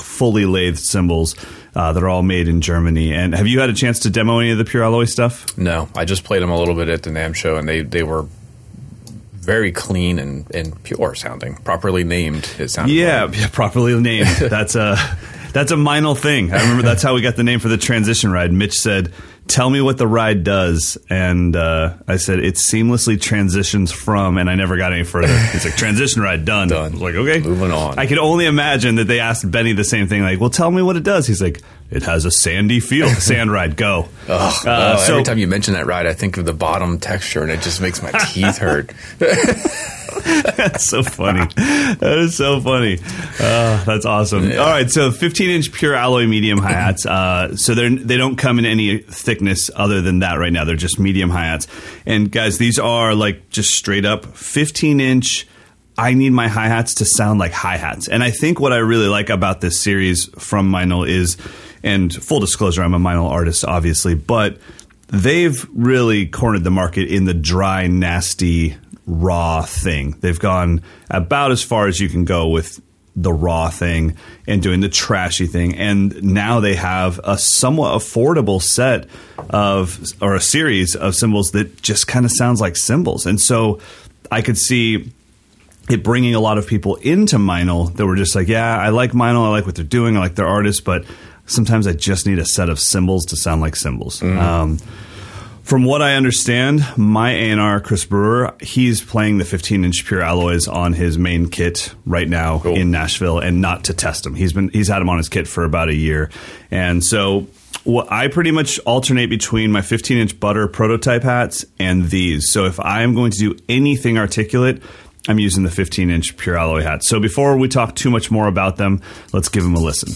Speaker 2: fully lathed cymbals uh, that are all made in Germany. And have you had a chance to demo any of the pure alloy stuff?
Speaker 1: No, I just played them a little bit at the NAMM show, and they, they were very clean and, and pure sounding, properly named. It sounded
Speaker 2: Yeah,
Speaker 1: like.
Speaker 2: yeah, properly named. that's a that's a Meinl thing. I remember that's how we got the name for the transition ride. Mitch said tell me what the ride does. And uh, I said, it seamlessly transitions from, and I never got any further. It's like, transition ride done.
Speaker 1: Done.
Speaker 2: I was like, okay.
Speaker 1: Moving on.
Speaker 2: I could only imagine that they asked Benny the same thing, like, well, tell me what it does. He's like, it has a sandy feel. Sand ride, go.
Speaker 1: Ugh,
Speaker 2: Uh,
Speaker 1: oh,
Speaker 2: so-
Speaker 1: every time you mention that ride, I think of the bottom texture, and it just makes my teeth hurt.
Speaker 2: That's so funny. That is so funny. Uh, that's awesome. All right, so 15 inch pure alloy medium hi hats. Uh, so they they don't come in any thickness other than that right now. They're just medium hi hats. And guys, these are like just straight up 15 inch. I need my hi hats to sound like hi hats. And I think what I really like about this series from Meinl is, and full disclosure, I'm a Meinl artist, obviously, but they've really cornered the market in the dry, nasty, raw thing. They've gone about as far as you can go with the raw thing and doing the trashy thing. And now they have a somewhat affordable set of, or a series of cymbals that just kind of sounds like cymbals. And so I could see it bringing a lot of people into Meinl that were just like, yeah, I like Meinl, I like what they're doing, I like their artists, but sometimes I just need a set of cymbals to sound like cymbals. Um, from what I understand, my A&R, Chris Brewer, he's playing the 15 inch pure alloys on his main kit right now
Speaker 1: Cool.
Speaker 2: in Nashville, and not to test them. He's been he's had them on his kit for about a year, and so. I pretty much alternate between my 15 inch butter prototype hats and these. So if I am going to do anything articulate, I'm using the 15 inch pure alloy hat. So before we talk too much more about them, let's give them a listen.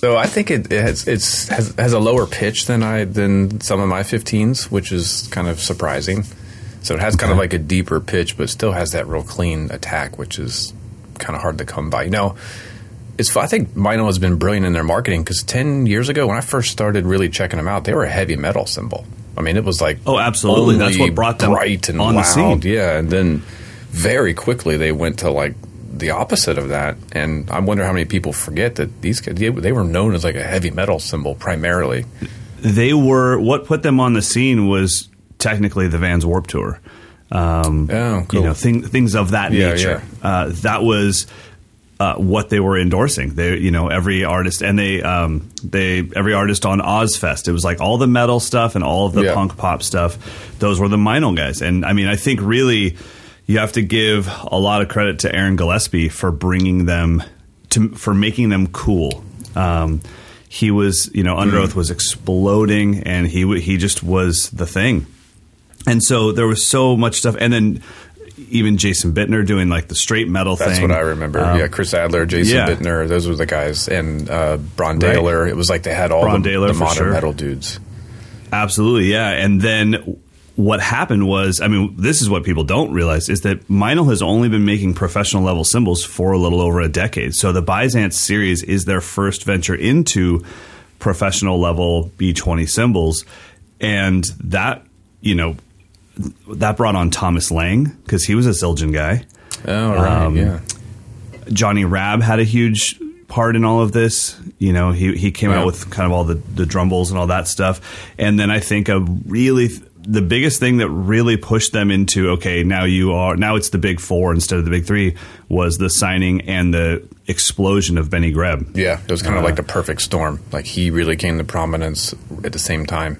Speaker 1: So I think it, it has it's has, has a lower pitch than I than some of my 15s, which is kind of surprising. So it has kind of like a deeper pitch, but still has that real clean attack, which is kind of hard to come by. You know, it's I think Meinl has been brilliant in their marketing because ten years ago when I first started really checking them out, they were a heavy metal cymbal. I mean, it was like
Speaker 2: Oh, absolutely. That's what brought them
Speaker 1: bright and
Speaker 2: on the scene.
Speaker 1: Yeah, and then very quickly they went to like the opposite of that. And I wonder how many people forget that these guys they, were known as like a heavy metal cymbal primarily.
Speaker 2: they were what put them on the scene was technically the Vans Warped Tour. Um,
Speaker 1: Oh, cool.
Speaker 2: You know, thing, things of that
Speaker 1: Yeah,
Speaker 2: nature. Uh, that was uh, what they were endorsing. They, you know, every artist and they, um, they, every artist on Ozzfest. It was like all the metal stuff and all of the
Speaker 1: Yeah.
Speaker 2: punk pop stuff. Those were the Meinl guys. And I mean, I think really you have to give a lot of credit to Aaron Gillespie for bringing them to for making them cool. Um, he was, you know, Underoath was exploding, and he he just was the thing. And so there was so much stuff, and then even Jason Bittner doing like the straight metal
Speaker 1: That's
Speaker 2: thing.
Speaker 1: That's what I remember.
Speaker 2: Um,
Speaker 1: yeah, Chris Adler, Jason
Speaker 2: yeah.
Speaker 1: Bittner, those were the guys, and uh, Brann Dailor. It was like they had all
Speaker 2: Brann
Speaker 1: the,
Speaker 2: Dailor,
Speaker 1: the modern
Speaker 2: sure.
Speaker 1: metal dudes.
Speaker 2: Absolutely, yeah. And then what happened was, I mean, this is what people don't realize is that Meinl has only been making professional level cymbals for a little over a decade. So the Byzance series is their first venture into professional level B20 cymbals. And that, you know, that brought on Thomas Lang because he was a Zildjian guy.
Speaker 1: Oh, right,
Speaker 2: Um,
Speaker 1: yeah.
Speaker 2: Johnny Rabb had a huge part in all of this. You know, he he came
Speaker 1: Yeah.
Speaker 2: out with kind of all the the Drumbals and all that stuff. And then I think a really the biggest thing that really pushed them into okay, now you are now it's the big four instead of the big three was the signing and the explosion of Benny Greb.
Speaker 1: Yeah, it was kind of
Speaker 2: Uh,
Speaker 1: like the perfect storm. Like he really came to prominence at the same time.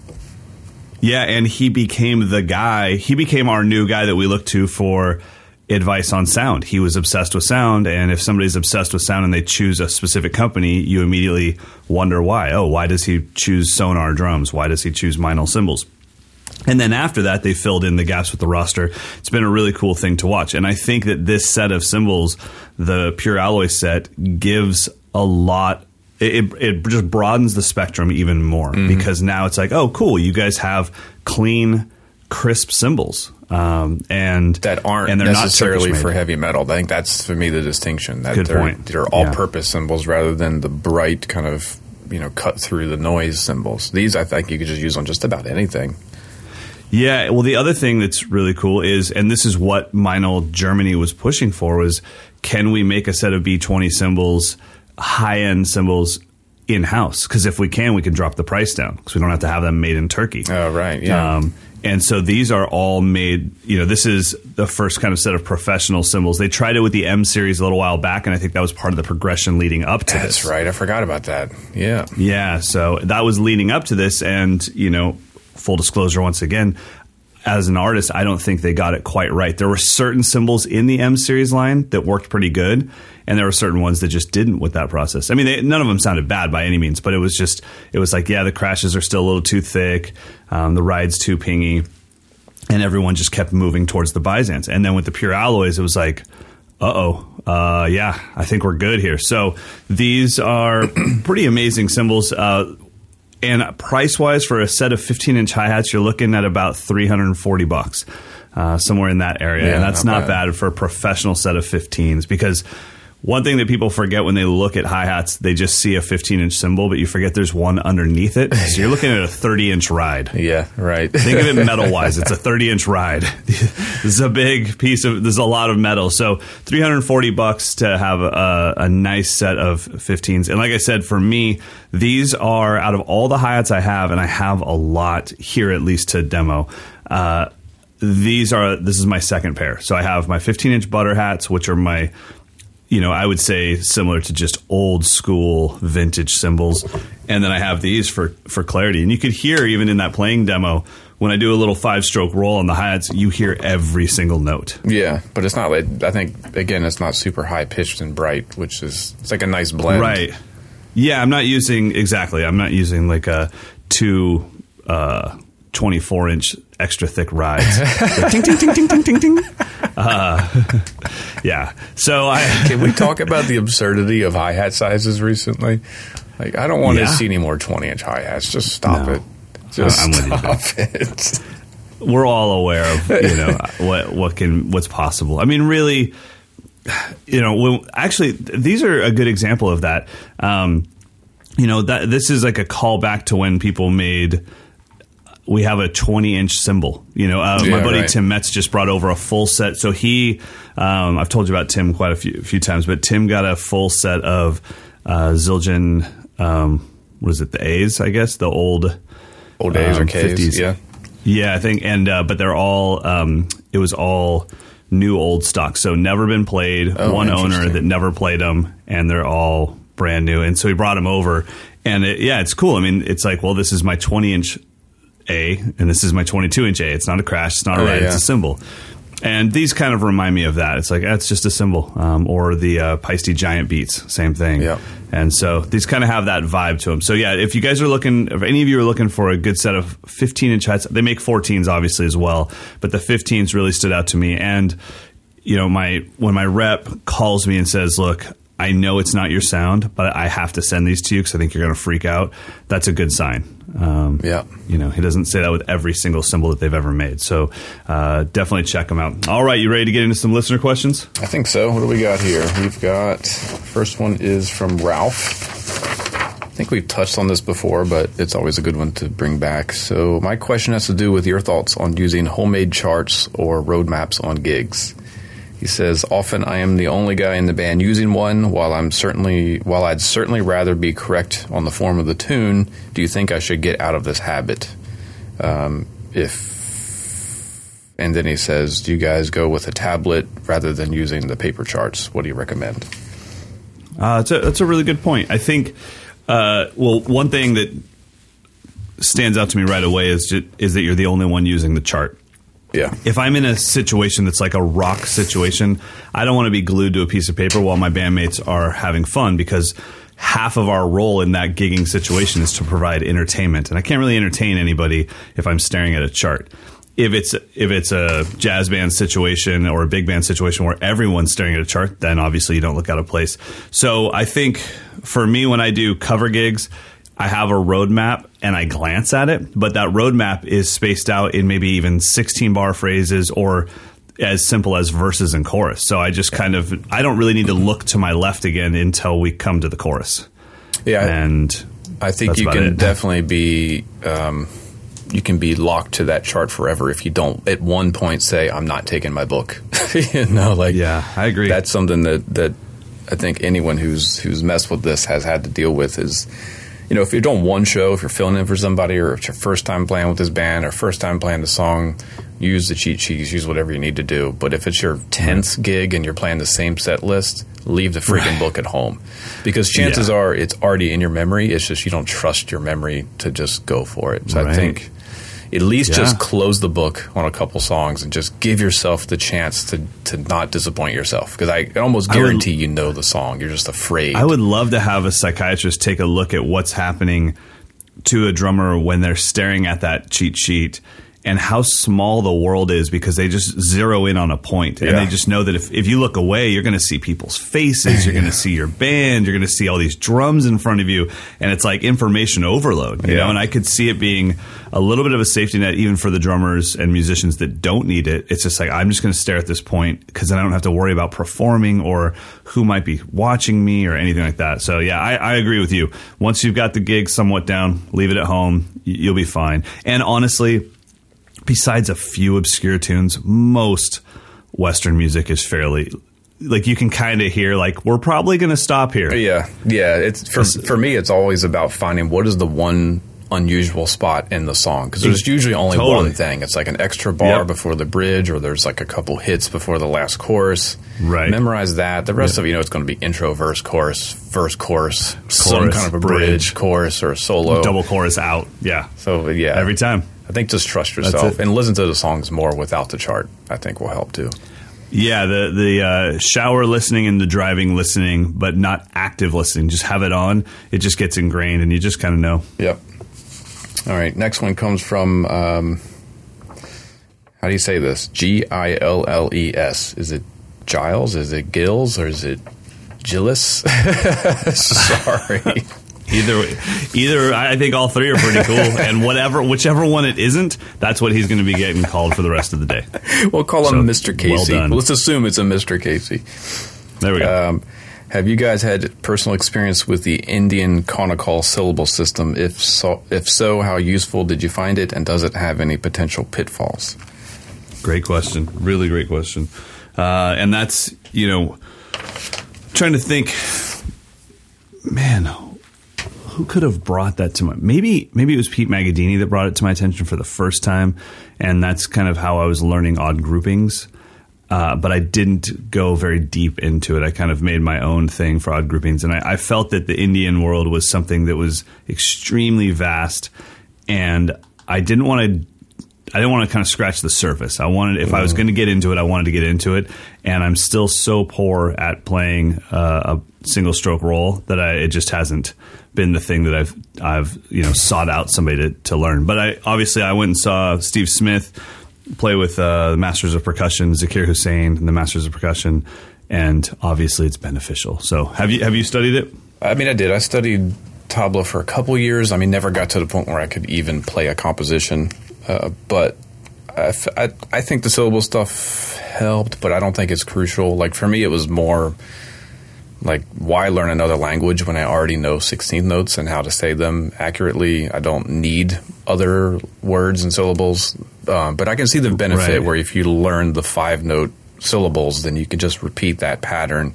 Speaker 2: Yeah, and he became the guy. He became our new guy that we look to for advice on sound. He was obsessed with sound, and if somebody's obsessed with sound and they choose a specific company, you immediately wonder why. Oh, why does he choose Sonor drums? Why does he choose Meinl cymbals? And then after that, they filled in the gaps with the roster. It's been a really cool thing to watch. And I think that this set of cymbals, the Pure Alloy set, gives a lot. It, it just broadens the spectrum even more
Speaker 1: Mm-hmm.
Speaker 2: because now it's like, oh, cool, you guys have clean, crisp cymbals, um, and
Speaker 1: that aren't
Speaker 2: and they're
Speaker 1: necessarily
Speaker 2: not
Speaker 1: for heavy metal. I think that's for me the distinction. That
Speaker 2: Good
Speaker 1: they're,
Speaker 2: point.
Speaker 1: They're
Speaker 2: Yeah.
Speaker 1: all-purpose cymbals rather than the bright kind of you know cut through the noise cymbals. These I think you could just use on just about anything.
Speaker 2: Yeah, well, the other thing that's really cool is, and this is what Meinl Germany was pushing for, was can we make a set of B20 cymbals, high end cymbals, in house? Because if we can, we can drop the price down because we don't have to have them made in Turkey.
Speaker 1: Oh, right, yeah.
Speaker 2: Um, and so these are all made, you know, this is the first kind of set of professional cymbals. They tried it with the M series a little while back, and I think that was part of the progression leading up to
Speaker 1: That's
Speaker 2: this.
Speaker 1: right. I forgot about that. Yeah.
Speaker 2: Yeah, so that was leading up to this, and you know, full disclosure once again, as an artist, I don't think they got it quite right. There were certain cymbals in the M series line that worked pretty good, and there were certain ones that just didn't with that process. I mean, they, none of them sounded bad by any means, but it was just it was like, yeah, the crashes are still a little too thick, um, the ride's too pingy, and everyone just kept moving towards the Byzance. And then with the pure alloys, it was like, uh oh, uh, yeah, I think we're good here. So these are pretty amazing cymbals. Uh, and price wise, for a set of 15 inch hi hats, you're looking at about 340 bucks, uh, somewhere in that area.
Speaker 1: Yeah,
Speaker 2: and that's
Speaker 1: not
Speaker 2: not,
Speaker 1: bad.
Speaker 2: bad for a professional set of 15s because. One thing that people forget when they look at hi hats, they just see a 15 inch cymbal, but you forget there's one underneath it. So you're looking at a 30 inch ride.
Speaker 1: Yeah. Right.
Speaker 2: Think of it metal wise. It's a 30 inch ride. this is a big piece of, there's a lot of metal. So 340 bucks to have a, a nice set of 15s. And like I said, for me, these are out of all the hi hats I have, and I have a lot here at least to demo. Uh, these are, this is my second pair. So I have my 15 inch butter hats, which are my, you know, I would say similar to just old school vintage cymbals. And then I have these for, for clarity. And you could hear even in that playing demo, when I do a little five stroke roll on the hi hats, you hear every single note.
Speaker 1: Yeah, but it's not. like I think again, it's not super high pitched and bright, which is it's like a nice blend.
Speaker 2: Right. Yeah, I'm not using exactly. I'm not using like a two uh, 24 inch extra thick rides. Like, ting, ting, ting, ting, ting, ting, ting. Uh, yeah. So I.
Speaker 1: Can we talk about the absurdity of hi hat sizes recently? Like, I don't want
Speaker 2: Yeah.
Speaker 1: to see any more twenty inch hi hats. Just stop
Speaker 2: No.
Speaker 1: it. Just
Speaker 2: I'm with you,
Speaker 1: stop it.
Speaker 2: we're all aware of you know what what can what's possible. I mean, really, you know, when, actually, these are a good example of that. Um, you know that this is like a callback to when people made. We have a 20 inch cymbal. You know, uh, my buddy
Speaker 1: right.
Speaker 2: Tim Metz just brought over a full set. So he, um, I've told you about Tim quite a few, few times, but Tim got a full set of uh, Zildjian. Um, what is it? The A's, I guess, the old
Speaker 1: Old days or
Speaker 2: um,
Speaker 1: K's.
Speaker 2: 50s.
Speaker 1: Yeah.
Speaker 2: Yeah, I think, and uh, but they're all. Um, it was all new old stock, so never been played.
Speaker 1: Oh,
Speaker 2: one owner that never played them, and they're all brand new. And so he brought them over, and it, yeah, it's cool. I mean, it's like, well, this is my 20 inch A, and this is my 22 inch A. It's not a crash. It's not a
Speaker 1: Oh,
Speaker 2: ride.
Speaker 1: yeah.
Speaker 2: It's a cymbal. And these kind of remind me of that. It's like that's just a cymbal, um, or the uh, Paiste Giant Beats, same thing.
Speaker 1: Yep.
Speaker 2: And so these kind of have that vibe to them. So yeah, if you guys are looking, if any of you are looking for a good set of 15 inch hats, they make 14s obviously as well, but the 15s really stood out to me. And you know, my when my rep calls me and says, "Look, I know it's not your sound, but I have to send these to you because I think you're going to freak out." That's a good sign. Um,
Speaker 1: Yeah.
Speaker 2: You know, he doesn't say that with every single cymbal that they've ever made. So uh, definitely check them out. All right, you ready to get into some listener questions?
Speaker 1: I think so. What do we got here? We've got first one is from Ralph. I think we've touched on this before, but it's always a good one to bring back. So my question has to do with your thoughts on using homemade charts or roadmaps on gigs. He says, "Often I am the only guy in the band using one. While I'm certainly, while I'd certainly rather be correct on the form of the tune, do you think I should get out of this habit? Um, if and then he says, "Do you guys go with a tablet rather than using the paper charts? What do you recommend?"
Speaker 2: Uh, that's, a, that's a really good point. I think, uh, well, one thing that stands out to me right away is ju- is that you're the only one using the chart.
Speaker 1: Yeah,
Speaker 2: If I'm in a situation that's like a rock situation, I don't want to be glued to a piece of paper while my bandmates are having fun because half of our role in that gigging situation is to provide entertainment. And I can't really entertain anybody if I'm staring at a chart. if it's if it's a jazz band situation or a big band situation where everyone's staring at a chart, then obviously you don't look out of place. So I think for me, when I do cover gigs, I have a roadmap and I glance at it, but that roadmap is spaced out in maybe even 16 bar phrases or as simple as verses and chorus. So I just kind of I don't really need to look to my left again until we come to the chorus.
Speaker 1: Yeah,
Speaker 2: And
Speaker 1: I think you can
Speaker 2: it.
Speaker 1: definitely be um, you can be locked to that chart forever if you don't at one point say I'm not taking my book. you know, like
Speaker 2: Yeah, I agree.
Speaker 1: That's something that that I think anyone who's who's messed with this has had to deal with is. You know, if you're doing one show, if you're filling in for somebody, or if it's your first time playing with this band, or first time playing the song, use the cheat sheets, use whatever you need to do. But if it's your tenth gig and you're playing the same set list, leave the freaking book at home, because chances
Speaker 2: Yeah.
Speaker 1: are it's already in your memory. It's just you don't trust your memory to just go for it. So I think at least
Speaker 2: Yeah.
Speaker 1: just close the book on a couple songs and just give yourself the chance to to not disappoint yourself because I almost
Speaker 2: I would-
Speaker 1: guarantee you know the song. You're just afraid.
Speaker 2: I would love to have a psychiatrist take a look at what's happening to a drummer when they're staring at that cheat sheet and how small the world is because they just zero in on a point. And
Speaker 1: Yeah.
Speaker 2: they just know that if, if you look away you're going to see people's faces you're going to see your band you're going to see all these drums in front of you and it's like information overload you
Speaker 1: Yeah.
Speaker 2: know and i could see it being a little bit of a safety net even for the drummers and musicians that don't need it. It's just like i'm just going to stare at this point because then i don't have to worry about performing or who might be watching me or anything like that. So yeah i, I agree with you. Once you've got the gig somewhat down leave it at home you'll be fine. And honestly besides a few obscure tunes, most Western music is fairly like you can kind of hear like we're probably going to stop here.
Speaker 1: yeah, yeah. It's for for me. It's always about finding what is the one unusual spot in the song because there's usually only
Speaker 2: Totally.
Speaker 1: one thing. It's like an extra bar
Speaker 2: Yep.
Speaker 1: before the bridge, or there's like a couple hits before the last chorus.
Speaker 2: Right.
Speaker 1: Memorize that. The rest of it, you know, it's going to be intro, verse, chorus, verse, chorus, some kind of a
Speaker 2: bridge.
Speaker 1: bridge, chorus, or solo.
Speaker 2: Double chorus out. Yeah.
Speaker 1: So yeah,
Speaker 2: Every time.
Speaker 1: I think just trust yourself and listen to the songs more without the chart. I think will help too.
Speaker 2: Yeah, the the uh, shower listening and the driving listening, but not active listening. Just have it on. It just gets ingrained, and you just kind of know.
Speaker 1: Yep. All right. Next one comes from. Um, how do you say this? G I L L E S. Is it Giles? Is it Gills? Or is it Gillis? Sorry.
Speaker 2: Either, either I think all three are pretty cool, and whatever, whichever one it isn't, that's what he's going to be getting called for the rest of the day.
Speaker 1: we'll call
Speaker 2: So,
Speaker 1: him Mr.
Speaker 2: well
Speaker 1: Casey.
Speaker 2: done.
Speaker 1: Let's assume it's a Mr. Casey.
Speaker 2: There we go.
Speaker 1: Um, have you guys had personal experience with the Indian Konnakol syllable system? If so, if so, how useful did you find it, and does it have any potential pitfalls?
Speaker 2: Great question. Really great question. Uh, and that's, you know, trying to think, man, who could have brought that to my maybe maybe it was Pete Magadini that brought it to my attention for the first time, and that's kind of how I was learning odd groupings. Uh, but I didn't go very deep into it. I kind of made my own thing for odd groupings, and I, I felt that the Indian world was something that was extremely vast, and I didn't want to I didn't want to kind of scratch the surface. I wanted, if I was going to get into it, I wanted to get into it. And I'm still so poor at playing uh, a single stroke roll that I, it just hasn't been the thing that I've, I've, you know, sought out somebody to, to learn. But I, obviously I went and saw Steve Smith play with uh, the Masters of Percussion, Zakir Hussain and the Masters of Percussion. And obviously it's beneficial. So have you, have you studied it?
Speaker 1: I mean, I did. I studied tabla for a couple years. I mean, never got to the point where I could even play a composition. Uh, but I, I think the syllable stuff helped, but I don't think it's crucial. Like for me, it was more like why learn another language when I already know 16th notes and how to say them accurately. I don't need other words and syllables. Um, but I can see the benefit
Speaker 2: Right.
Speaker 1: where if you learn the five note syllables, then you can just repeat that pattern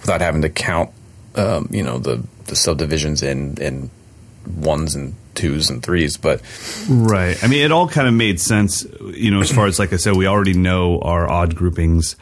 Speaker 1: without having to count, um, you know, the, the subdivisions in, in ones and twos and threes. But
Speaker 2: Right. I mean, it all kind of made sense, you know, as far as, like I said, we already know our odd groupings.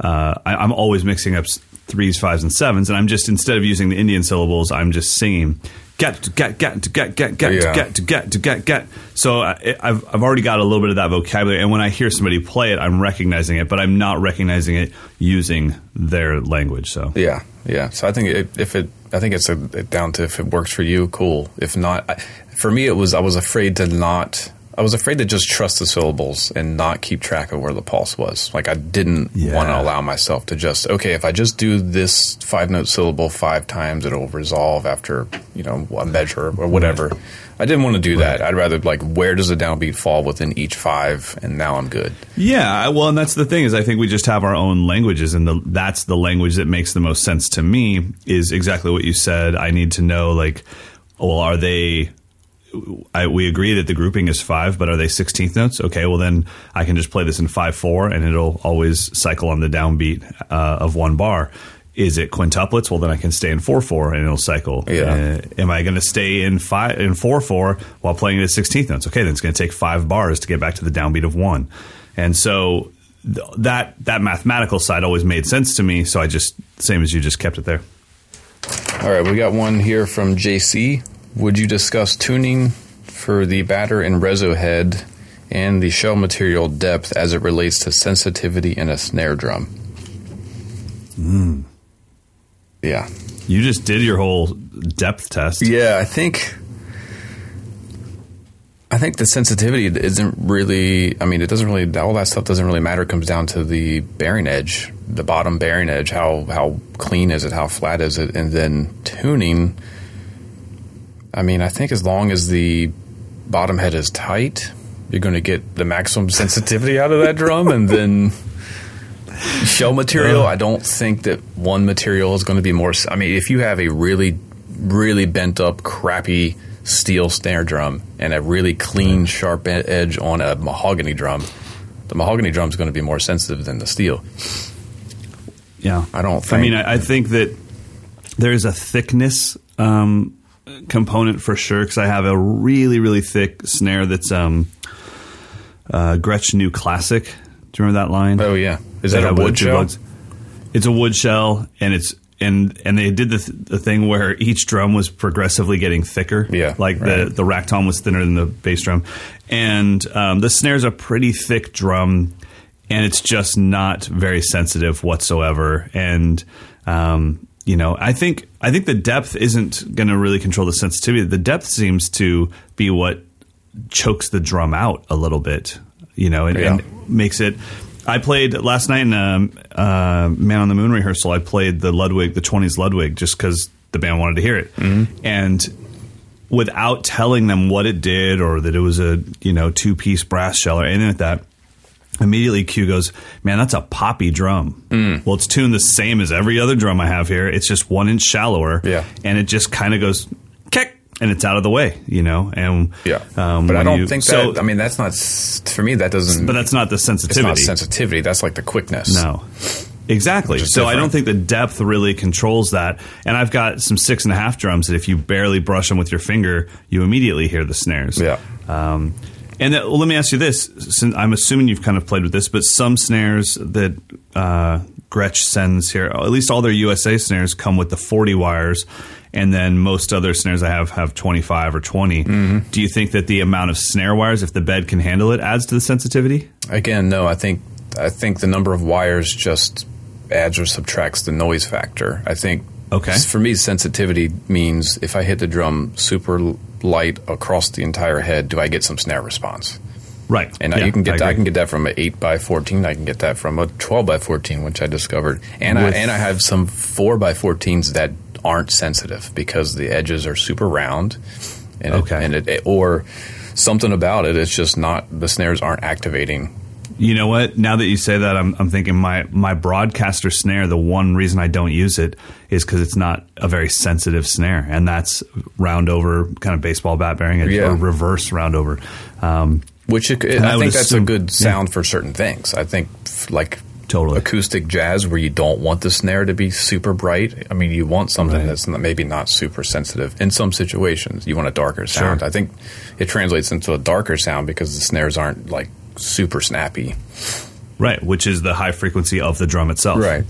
Speaker 2: Uh, I, I'm always mixing up threes, fives, and sevens, and I'm just, instead of using the Indian syllables, I'm just singing get to get get to get get get to get to get to get get. So uh, I, I've I've already got a little bit of that vocabulary, and when I hear somebody play it, I'm recognizing it, but I'm not recognizing it using their language. So
Speaker 1: Yeah, yeah. So I think it, if it, I think it's a, down to if it works for you, cool. If not, I, for me, it was I was afraid to not I was afraid to just trust the syllables and not keep track of where the pulse was. Like I didn't
Speaker 2: Yeah.
Speaker 1: want to allow myself to just okay, if I just do this five note syllable five times, it'll resolve after you know a measure or whatever. I didn't want to do that. I'd rather like where does the downbeat fall within each five, and now I'm good.
Speaker 2: Yeah, well, and that's the thing is I think we just have our own languages, and the, that's the language that makes the most sense to me. Is exactly what you said. I need to know like, well, are they? I, we agree that the grouping is five, but are they sixteenth notes? Okay, well then I can just play this in five four, and it'll always cycle on the downbeat uh, of one bar. Is it quintuplets? Well, then I can stay in four four, and it'll cycle.
Speaker 1: Yeah.
Speaker 2: Uh, am I going to stay in five in four four while playing it at sixteenth notes? Okay, then it's going to take five bars to get back to the downbeat of one, and so th- that that mathematical side always made sense to me. So I just same as you just kept it there.
Speaker 1: All right, we got one here from JC. Would you discuss tuning for the batter and rezo head and the shell material depth as it relates to sensitivity in a snare drum? Hmm. Yeah.
Speaker 2: You just did your whole depth test.
Speaker 1: Yeah, I think I think the sensitivity isn't really I mean it doesn't really all that stuff doesn't really matter it comes down to the bearing edge, the bottom bearing edge, how how clean is it, how flat is it and then tuning I mean, I think as long as the bottom head is tight, you're going to get the maximum sensitivity out of that drum and then shell material, I don't think that one material is going to be more. I mean, if you have a really, really bent up, crappy steel snare drum and a really clean, sharp edge on a mahogany drum, the mahogany drum is going to be more sensitive than the steel.
Speaker 2: Yeah,
Speaker 1: I don't
Speaker 2: I
Speaker 1: think-
Speaker 2: mean, I, I think that there's a thickness um, component for sure because I have a really, really thick snare that's um, uh, Gretsch New Classic. Do you remember that line?
Speaker 1: Oh yeah, is that a wood shell?
Speaker 2: bugs. It's a wood shell, and it's and and they did the, th- the thing where each drum was progressively getting thicker.
Speaker 1: Yeah,
Speaker 2: like the
Speaker 1: right.
Speaker 2: the rack tom was thinner than the bass drum, and um, the snare's a pretty thick drum, and it's just not very sensitive whatsoever. And um, you know, I think I think the depth isn't going to really control the sensitivity. The depth seems to be what chokes the drum out a little bit, you know, and,
Speaker 1: Yeah.
Speaker 2: and makes it. I played last night in um, uh, Man on the Moon rehearsal. I played the Ludwig, the twenties Ludwig, just because the band wanted to hear it, and without telling them what it did or that it was a you know two piece brass shell or anything like that. Immediately, Q goes, "Man, that's a poppy drum." Well, it's tuned the same as every other drum I have here. It's just one inch shallower,
Speaker 1: Yeah.
Speaker 2: and it just kind of goes kick, and it's out of the way, you know. And
Speaker 1: Yeah,
Speaker 2: um,
Speaker 1: but I don't
Speaker 2: you-
Speaker 1: think
Speaker 2: so.
Speaker 1: that. I mean, that's not for me. That doesn't.
Speaker 2: but that's not the
Speaker 1: it's
Speaker 2: sensitivity.
Speaker 1: not sensitivity. That's like the quickness.
Speaker 2: No. Exactly. So I don't think the depth really controls that. And I've got some six and a half drums that if you barely brush them with your finger, you immediately hear the snares.
Speaker 1: Yeah.
Speaker 2: Um, and that, well, let me ask you this: since I'm assuming you've kind of played with this, but some snares that uh, Gretsch sends here, at least all their USA snares come with the 40 wires, and then most other snares I have have 25 or 20.
Speaker 1: Mm-hmm.
Speaker 2: Do you think that the amount of snare wires, if the bed can handle it, adds to the sensitivity?
Speaker 1: Again, no. I think I think the number of wires just adds or subtracts the noise factor. I think.
Speaker 2: Okay.
Speaker 1: For me, sensitivity means if I hit the drum super light across the entire head, do I get some snare response?
Speaker 2: Right.
Speaker 1: And
Speaker 2: Yeah,
Speaker 1: you can get that, I can get that from an eight by fourteen. I can get that from a twelve by fourteen, which I discovered. And I and I have some four by fourteens that aren't sensitive because the edges are super round. And
Speaker 2: Okay.
Speaker 1: It, and it, or something about it. It's just not the snares aren't activating.
Speaker 2: You know what? Now that you say that, I'm, I'm thinking my, my broadcaster snare, the one reason I don't use it is because it's not a very sensitive snare. And that's round over, kind of baseball bat bearing, it,
Speaker 1: Yeah.
Speaker 2: or reverse round over. Um,
Speaker 1: Which it,
Speaker 2: And I
Speaker 1: I think that's a good sound for certain things. I think f- like
Speaker 2: Totally.
Speaker 1: acoustic jazz where you don't want the snare to be super bright. I mean, you want something
Speaker 2: Right.
Speaker 1: that's maybe not super sensitive. In some situations, you want a darker sound.
Speaker 2: Sure.
Speaker 1: I think it translates into a darker sound because the snares aren't like super snappy.
Speaker 2: right. Which is the high frequency of the drum itself. Right.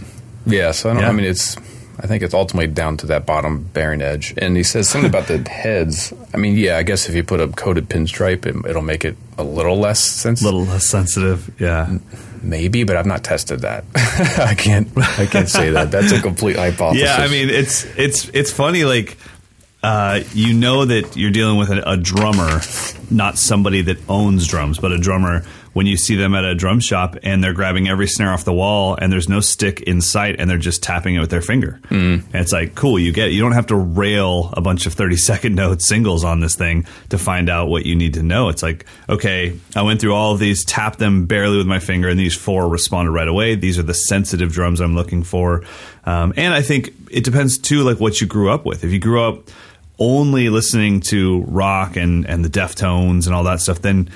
Speaker 1: Yeah. So I don't.
Speaker 2: Yeah.
Speaker 1: I mean, it's. I think it's ultimately down to that bottom bearing edge. And he says something about the heads. I mean, yeah, I guess if you put a coated pinstripe, it, it'll make it a little less sensitive.
Speaker 2: A
Speaker 1: sensitive.
Speaker 2: little less sensitive. Yeah.
Speaker 1: Maybe, but I've not tested that. I can't. I can't say that. That's a complete hypothesis.
Speaker 2: Yeah, I mean it's it's it's funny. Like uh, you know that you're dealing with a, a drummer not somebody that owns drums, but a drummer. When you see them at a drum shop and they're grabbing every snare off the wall and there's no stick in sight and they're just tapping it with their finger, mm. and it's like cool. You get it. you don't have to rail a bunch of thirty second note singles on this thing to find out what you need to know. It's like okay, I went through all of these, tapped them barely with my finger, and these four responded right away. These are the sensitive drums I'm looking for, um, and I think it depends too, like what you grew up with. If you grew up only listening to rock and and the Deftones and all that stuff, then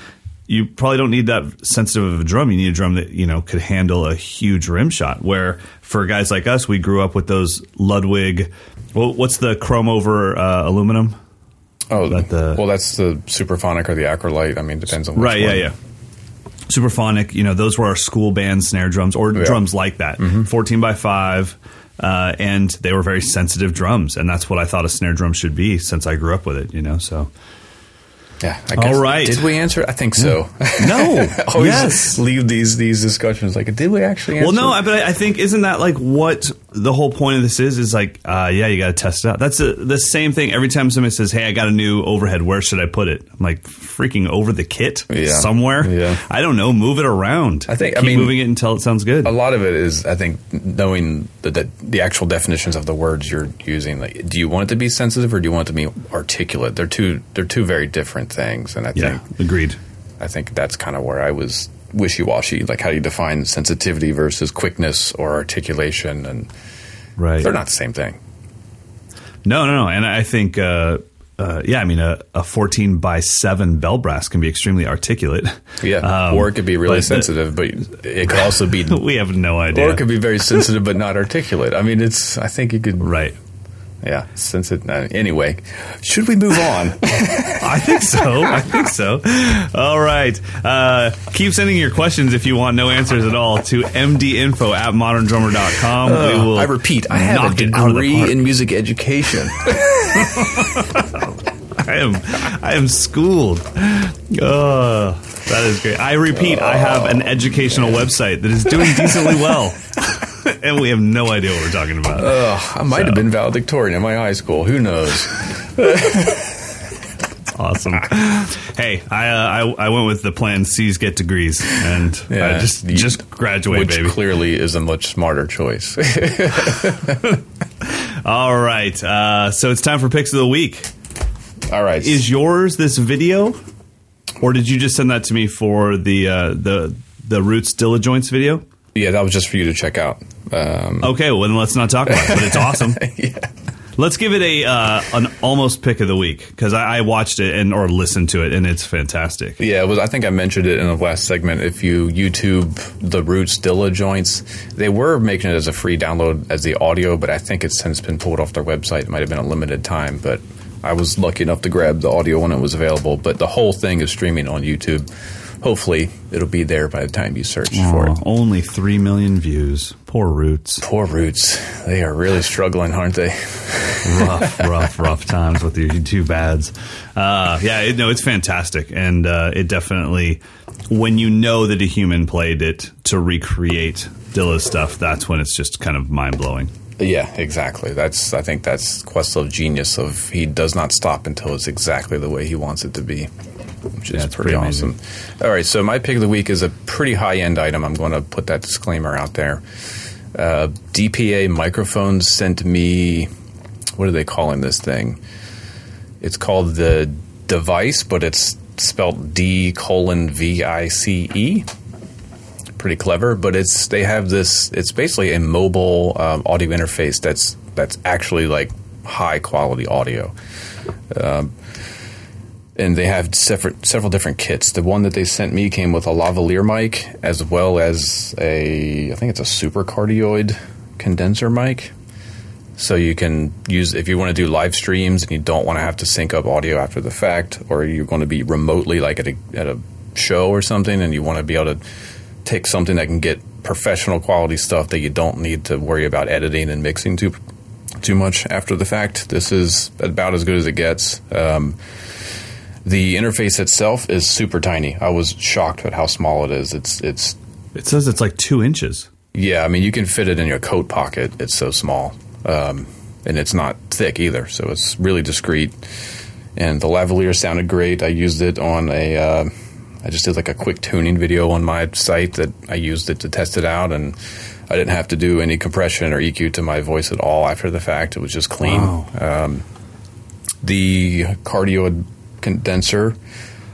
Speaker 2: you probably don't need that sensitive of a drum. You need a drum that you know could handle a huge rim shot. Where for guys like us, we grew up with those Ludwig. Well, what's the chrome over uh, aluminum?
Speaker 1: Oh, that the, well, that's the Supraphonic or the Acrolite. I mean, depends on
Speaker 2: right.
Speaker 1: One.
Speaker 2: Yeah, yeah. Supraphonic, you know, those were our school band snare drums or yeah. drums like that. Mm-hmm. 14 by 5. Uh, and they were very sensitive drums, and that's what I thought a snare drum should be since I grew up with it. You know, so
Speaker 1: yeah. I guess,
Speaker 2: All right.
Speaker 1: Did we answer? I think so.
Speaker 2: No.
Speaker 1: Always
Speaker 2: yes.
Speaker 1: leave these these discussions like, did we actually?
Speaker 2: Well, no. But I think isn't that like what the whole point of this is? Is like, uh, yeah, you got to test it out. That's a, the same thing every time somebody says, "Hey, I got a new overhead. Where should I put it?" I'm like, freaking over the kit
Speaker 1: yeah.
Speaker 2: somewhere.
Speaker 1: Yeah.
Speaker 2: I don't know. Move it around.
Speaker 1: I think.
Speaker 2: Keep
Speaker 1: I mean,
Speaker 2: moving it until it sounds good.
Speaker 1: A lot of it is, I think, knowing the the, the actual definitions of the words you're using. Like, do you want it to be sensitive or do you want it to be articulate? They're two. They're two very different things, and I
Speaker 2: yeah.
Speaker 1: think
Speaker 2: agreed.
Speaker 1: I think that's kind of where I was wishy washy. Like, how do you define sensitivity versus quickness or articulation? And
Speaker 2: right,
Speaker 1: they're not the same thing.
Speaker 2: No, no, no. And I think, uh, uh, yeah, I mean, a, a, 14 by 7 bell brass can be extremely articulate.
Speaker 1: Yeah. Um, or it could be really but sensitive, the, but it could also be.
Speaker 2: we have no idea.
Speaker 1: Or it could be very sensitive, but not articulate. I mean, it's, I think you could.
Speaker 2: Right.
Speaker 1: Yeah, since it uh, anyway, should we move on?
Speaker 2: I think so. I think so. All right. Uh, keep sending your questions if you want no answers at all to mdinfo at moderndrummer.com.
Speaker 1: Uh, we will I repeat, I have a degree in music education.
Speaker 2: I am I am schooled. Oh, that is great. I repeat, I have an educational website that is doing decently well. and we have no idea what we're talking about.
Speaker 1: Uh, I might so. have been valedictorian in my high school. Who knows?
Speaker 2: awesome. Hey, I, uh, I, I went with the plan C's get degrees, and yeah, I just just graduate,
Speaker 1: which
Speaker 2: baby.
Speaker 1: clearly is a much smarter choice.
Speaker 2: All right, uh, so it's time for picks of the week.
Speaker 1: All right,
Speaker 2: is yours this video, or did you just send that to me for the uh, the the Roots Dilla Joints video?
Speaker 1: Yeah, that was just for you to check out. Um,
Speaker 2: okay, well then let's not talk about it. But it's awesome.
Speaker 1: yeah.
Speaker 2: Let's give it a uh, an almost pick of the week because I, I, watched it and or listened to it and it's fantastic.
Speaker 1: Yeah, it was. I think I mentioned it in the last segment. If you YouTube the Roots Dilla Joints, they were making it as a free download as the audio, but I think it's since been pulled off their website. It might have been a limited time, but I was lucky enough to grab the audio when it was available. But the whole thing is streaming on YouTube hopefully it'll be there by the time you search Aww, for it.
Speaker 2: Only three million views. Poor Roots.
Speaker 1: Poor Roots. They are really struggling, aren't they?
Speaker 2: rough, rough, rough times with your two bads. Uh, yeah, it, no, it's fantastic, and uh, it definitely. When you know that a human played it to recreate Dilla's stuff, that's when it's just kind of mind blowing.
Speaker 1: Yeah, exactly. That's I think that's Questlove's genius of he does not stop until it's exactly the way he wants it to be which is pretty, pretty awesome. All right, so my pick of the week is a pretty high end item. I'm going to put that disclaimer out there. Uh, DPA microphones sent me. What are they calling this thing? It's called the device, but it's spelled D colon V I C E. Pretty clever, but it's they have this. It's basically a mobile um, audio interface that's that's actually like high quality audio. Um, and they have separate, several different kits. The one that they sent me came with a lavalier mic as well as a, I think it's a super cardioid condenser mic. So you can use if you want to do live streams and you don't want to have to sync up audio after the fact, or you're going to be remotely like at a at a show or something, and you want to be able to take something that can get professional quality stuff that you don't need to worry about editing and mixing too too much after the fact. This is about as good as it gets. Um, the interface itself is super tiny. I was shocked at how small it is. It's it's.
Speaker 2: It says it's like two inches.
Speaker 1: Yeah, I mean you can fit it in your coat pocket. It's so small, um, and it's not thick either. So it's really discreet. and the lavalier sounded great. I used it on a. Uh, I just did like a quick tuning video on my site that I used it to test it out, and I didn't have to do any compression or EQ to my voice at all after the fact. It was just clean.
Speaker 2: Wow.
Speaker 1: Um, the cardio condenser,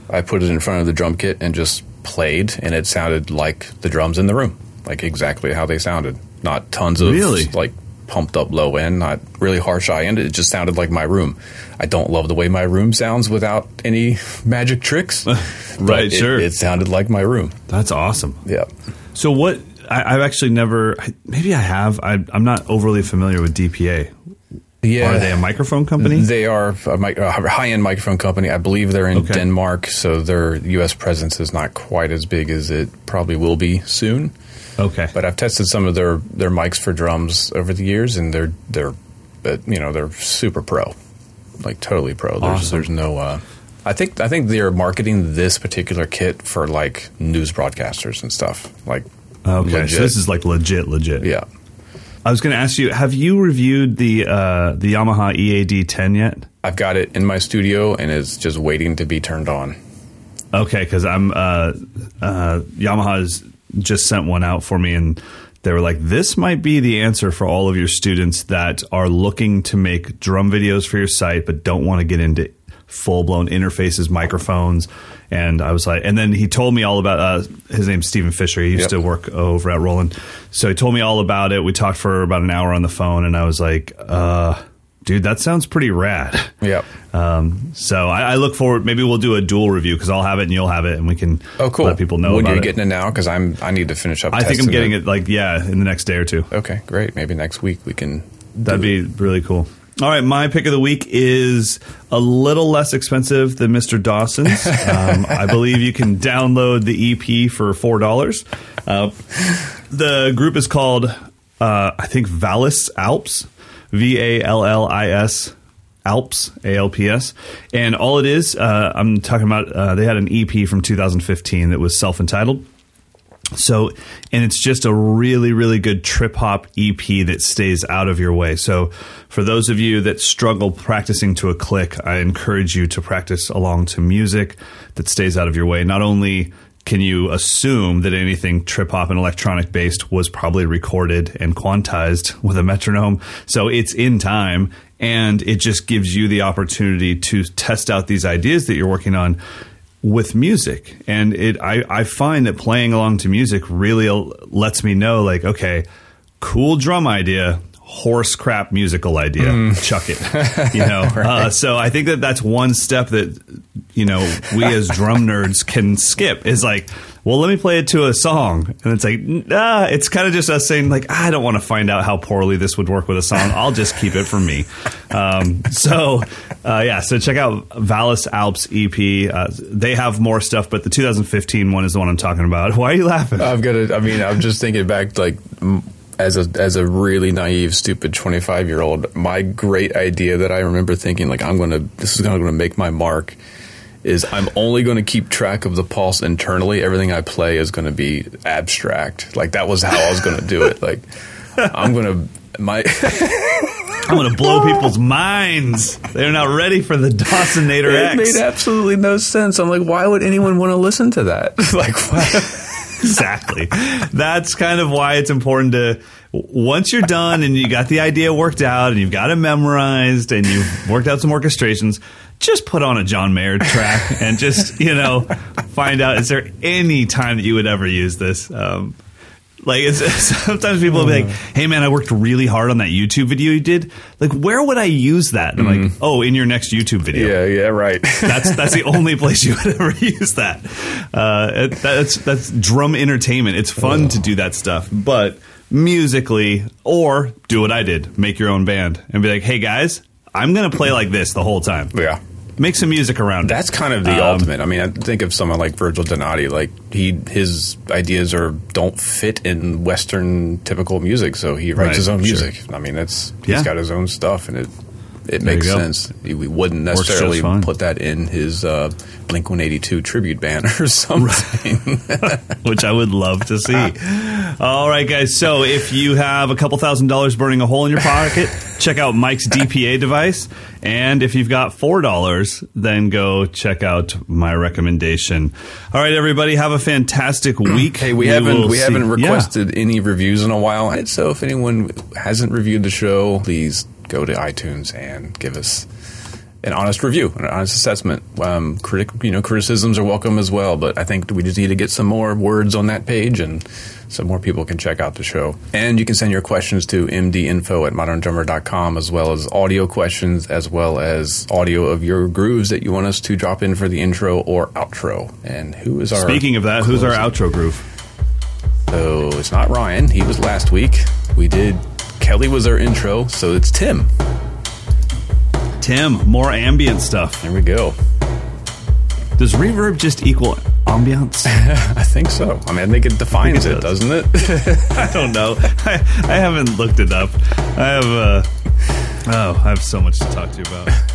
Speaker 1: I put it in front of the drum kit and just played, and it sounded like the drums in the room, like exactly how they sounded. Not tons of
Speaker 2: Really?
Speaker 1: like pumped up low end, not really harsh high end. It just sounded like my room. I don't love the way my room sounds without any magic tricks.
Speaker 2: Right,
Speaker 1: it-
Speaker 2: sure.
Speaker 1: It sounded like my room.
Speaker 2: That's awesome.
Speaker 1: Yeah.
Speaker 2: So what? I, I've actually never. Maybe I have. I, I'm not overly familiar with DPA.
Speaker 1: Yeah.
Speaker 2: Are they a microphone company?
Speaker 1: They are a, mic- a high-end microphone company. I believe they're in
Speaker 2: Okay.
Speaker 1: Denmark, so their U.S. presence is not quite as big as it probably will be soon.
Speaker 2: okay.
Speaker 1: But I've tested some of their, their mics for drums over the years, and they're they're, but you know, they're super pro, like totally pro. There's
Speaker 2: Awesome.
Speaker 1: there's no. Uh, I think I think they're marketing this particular kit for like news broadcasters and stuff. Like,
Speaker 2: okay.
Speaker 1: legit.
Speaker 2: So this is like legit, legit.
Speaker 1: yeah.
Speaker 2: I was going to ask you: Have you reviewed the uh, the Yamaha EAD 10 yet?
Speaker 1: I've got it in my studio, and it's just waiting to be turned on.
Speaker 2: Okay, because I'm uh, uh, Yamaha's just sent one out for me, and they were like, "This might be the answer for all of your students that are looking to make drum videos for your site, but don't want to get into full blown interfaces, microphones." And I was like, and then he told me all about. Uh, his name's Stephen Fisher. He used
Speaker 1: Yep.
Speaker 2: to work over at Roland, so he told me all about it. We talked for about an hour on the phone, and I was like, uh, "Dude, that sounds pretty rad."
Speaker 1: Yep.
Speaker 2: Um, so I, I look forward. Maybe we'll do a dual review because I'll have it and you'll have it, and we can
Speaker 1: Oh, cool.
Speaker 2: let people know
Speaker 1: when
Speaker 2: it.
Speaker 1: getting it now, because I'm I need to finish up.
Speaker 2: I think I'm getting it like yeah in the next day or two.
Speaker 1: Okay, great. Maybe next week we can.
Speaker 2: That'd be really cool. All right, my pick of the week is a little less expensive than Mr. Dawson's. Um, I believe you can download the EP for four dollars. Uh, the group is called uh, I think Vallis Alps, V A L L I S Alps, A L P S. And all it is, uh, I'm talking about, uh, they had an EP from 2015 that was self entitled. So, and it's just a really, really good trip hop EP that stays out of your way. So, for those of you that struggle practicing to a click, I encourage you to practice along to music that stays out of your way. Not only can you assume that anything trip hop and electronic based was probably recorded and quantized with a metronome, so it's in time and it just gives you the opportunity to test out these ideas that you're working on with music. And it I, I find that playing along to music really lets me know like okay cool drum idea horse crap musical idea. Chuck it. You know? Uh, so i think that that's one step that you know we as drum nerds can skip is like well let me play it to a song and it's like nah it's kind of just us saying like i don't want to find out how poorly this would work with a song i'll just keep it for me um, so uh, yeah so check out Vallis Alps EP uh, they have more stuff but the 2015 one is the one I'm talking about why are you laughing
Speaker 1: I've got to. I mean, I'm just thinking back, like as a as a really naive, stupid 25 year old. My great idea that I remember thinking, like, I'm gonna. This is going to make my mark. Is I'm only going to keep track of the pulse internally. Everything I play is going to be abstract. Like that was how I was going to do it. Like I'm going to my.
Speaker 2: I'm gonna blow people's minds they're not ready for the Dawsonator
Speaker 1: It
Speaker 2: X
Speaker 1: made absolutely no sense. I'm like, why would anyone want to listen to that? like,
Speaker 2: exactly. That's kind of why it's important to once you're done and you got the idea worked out and you've got it memorized and you've worked out some orchestrations, just put on a John Mayer track and just you know find out is there any time that you would ever use this. Um, like it's, sometimes people will be like, "Hey man, I worked really hard on that YouTube video you did. Like, where would I use that?" And I'm like, "Oh, in your next YouTube video."
Speaker 1: yeah, yeah, right.
Speaker 2: That's that's the only place you would ever use that. Uh, that's that's drum entertainment. It's fun to do that stuff, but musically, or do what I did, make your own band and be like, "Hey guys, I'm gonna play like this the whole time.
Speaker 1: yeah.
Speaker 2: Make some music around." it."
Speaker 1: That's kind of the
Speaker 2: Um,
Speaker 1: ultimate. I mean, I think of someone like Virgil Donati. Like he, his ideas are don't fit in Western typical music, so he writes
Speaker 2: Right,
Speaker 1: his own
Speaker 2: sure.
Speaker 1: music. I mean, that's he's
Speaker 2: Yeah.
Speaker 1: got his own stuff, and it it
Speaker 2: There
Speaker 1: makes sense. We wouldn't necessarily put that in his uh, Blink 182 tribute banner or something.
Speaker 2: which I would love to see. All right, guys. So if you have a couple thousand dollars burning a hole in your pocket, check out Mike's DPA device. And if you've got four dollars, then go check out my recommendation. All right, everybody, have a fantastic week.
Speaker 1: Hey, we, haven't we
Speaker 2: see-
Speaker 1: haven't
Speaker 2: Yeah.
Speaker 1: requested any reviews in a while. And So if anyone hasn't reviewed the show, please go to iTunes and give us an honest review, an honest assessment. Um, critic, you know, criticisms are welcome as well. But I think we just need to get some more words on that page, and so more people can check out the show. And you can send your questions to mdinfo at moderndrummer.com, as well as audio questions, as well as audio of your grooves that you want us to drop in for the intro or outro. And who is our
Speaker 2: Speaking of that, who's our outro groove?
Speaker 1: So it's not Ryan. He was last week. We did. Kelly was our intro, so it's Tim.
Speaker 2: Tim, more ambient stuff.
Speaker 1: There we go.
Speaker 2: Does reverb just equal ambiance?
Speaker 1: I think so. I mean, I think it defines
Speaker 2: it
Speaker 1: it,
Speaker 2: does.
Speaker 1: doesn't it?
Speaker 2: I don't know. I, I haven't looked it up. I have uh, oh, I have so much to talk to you about.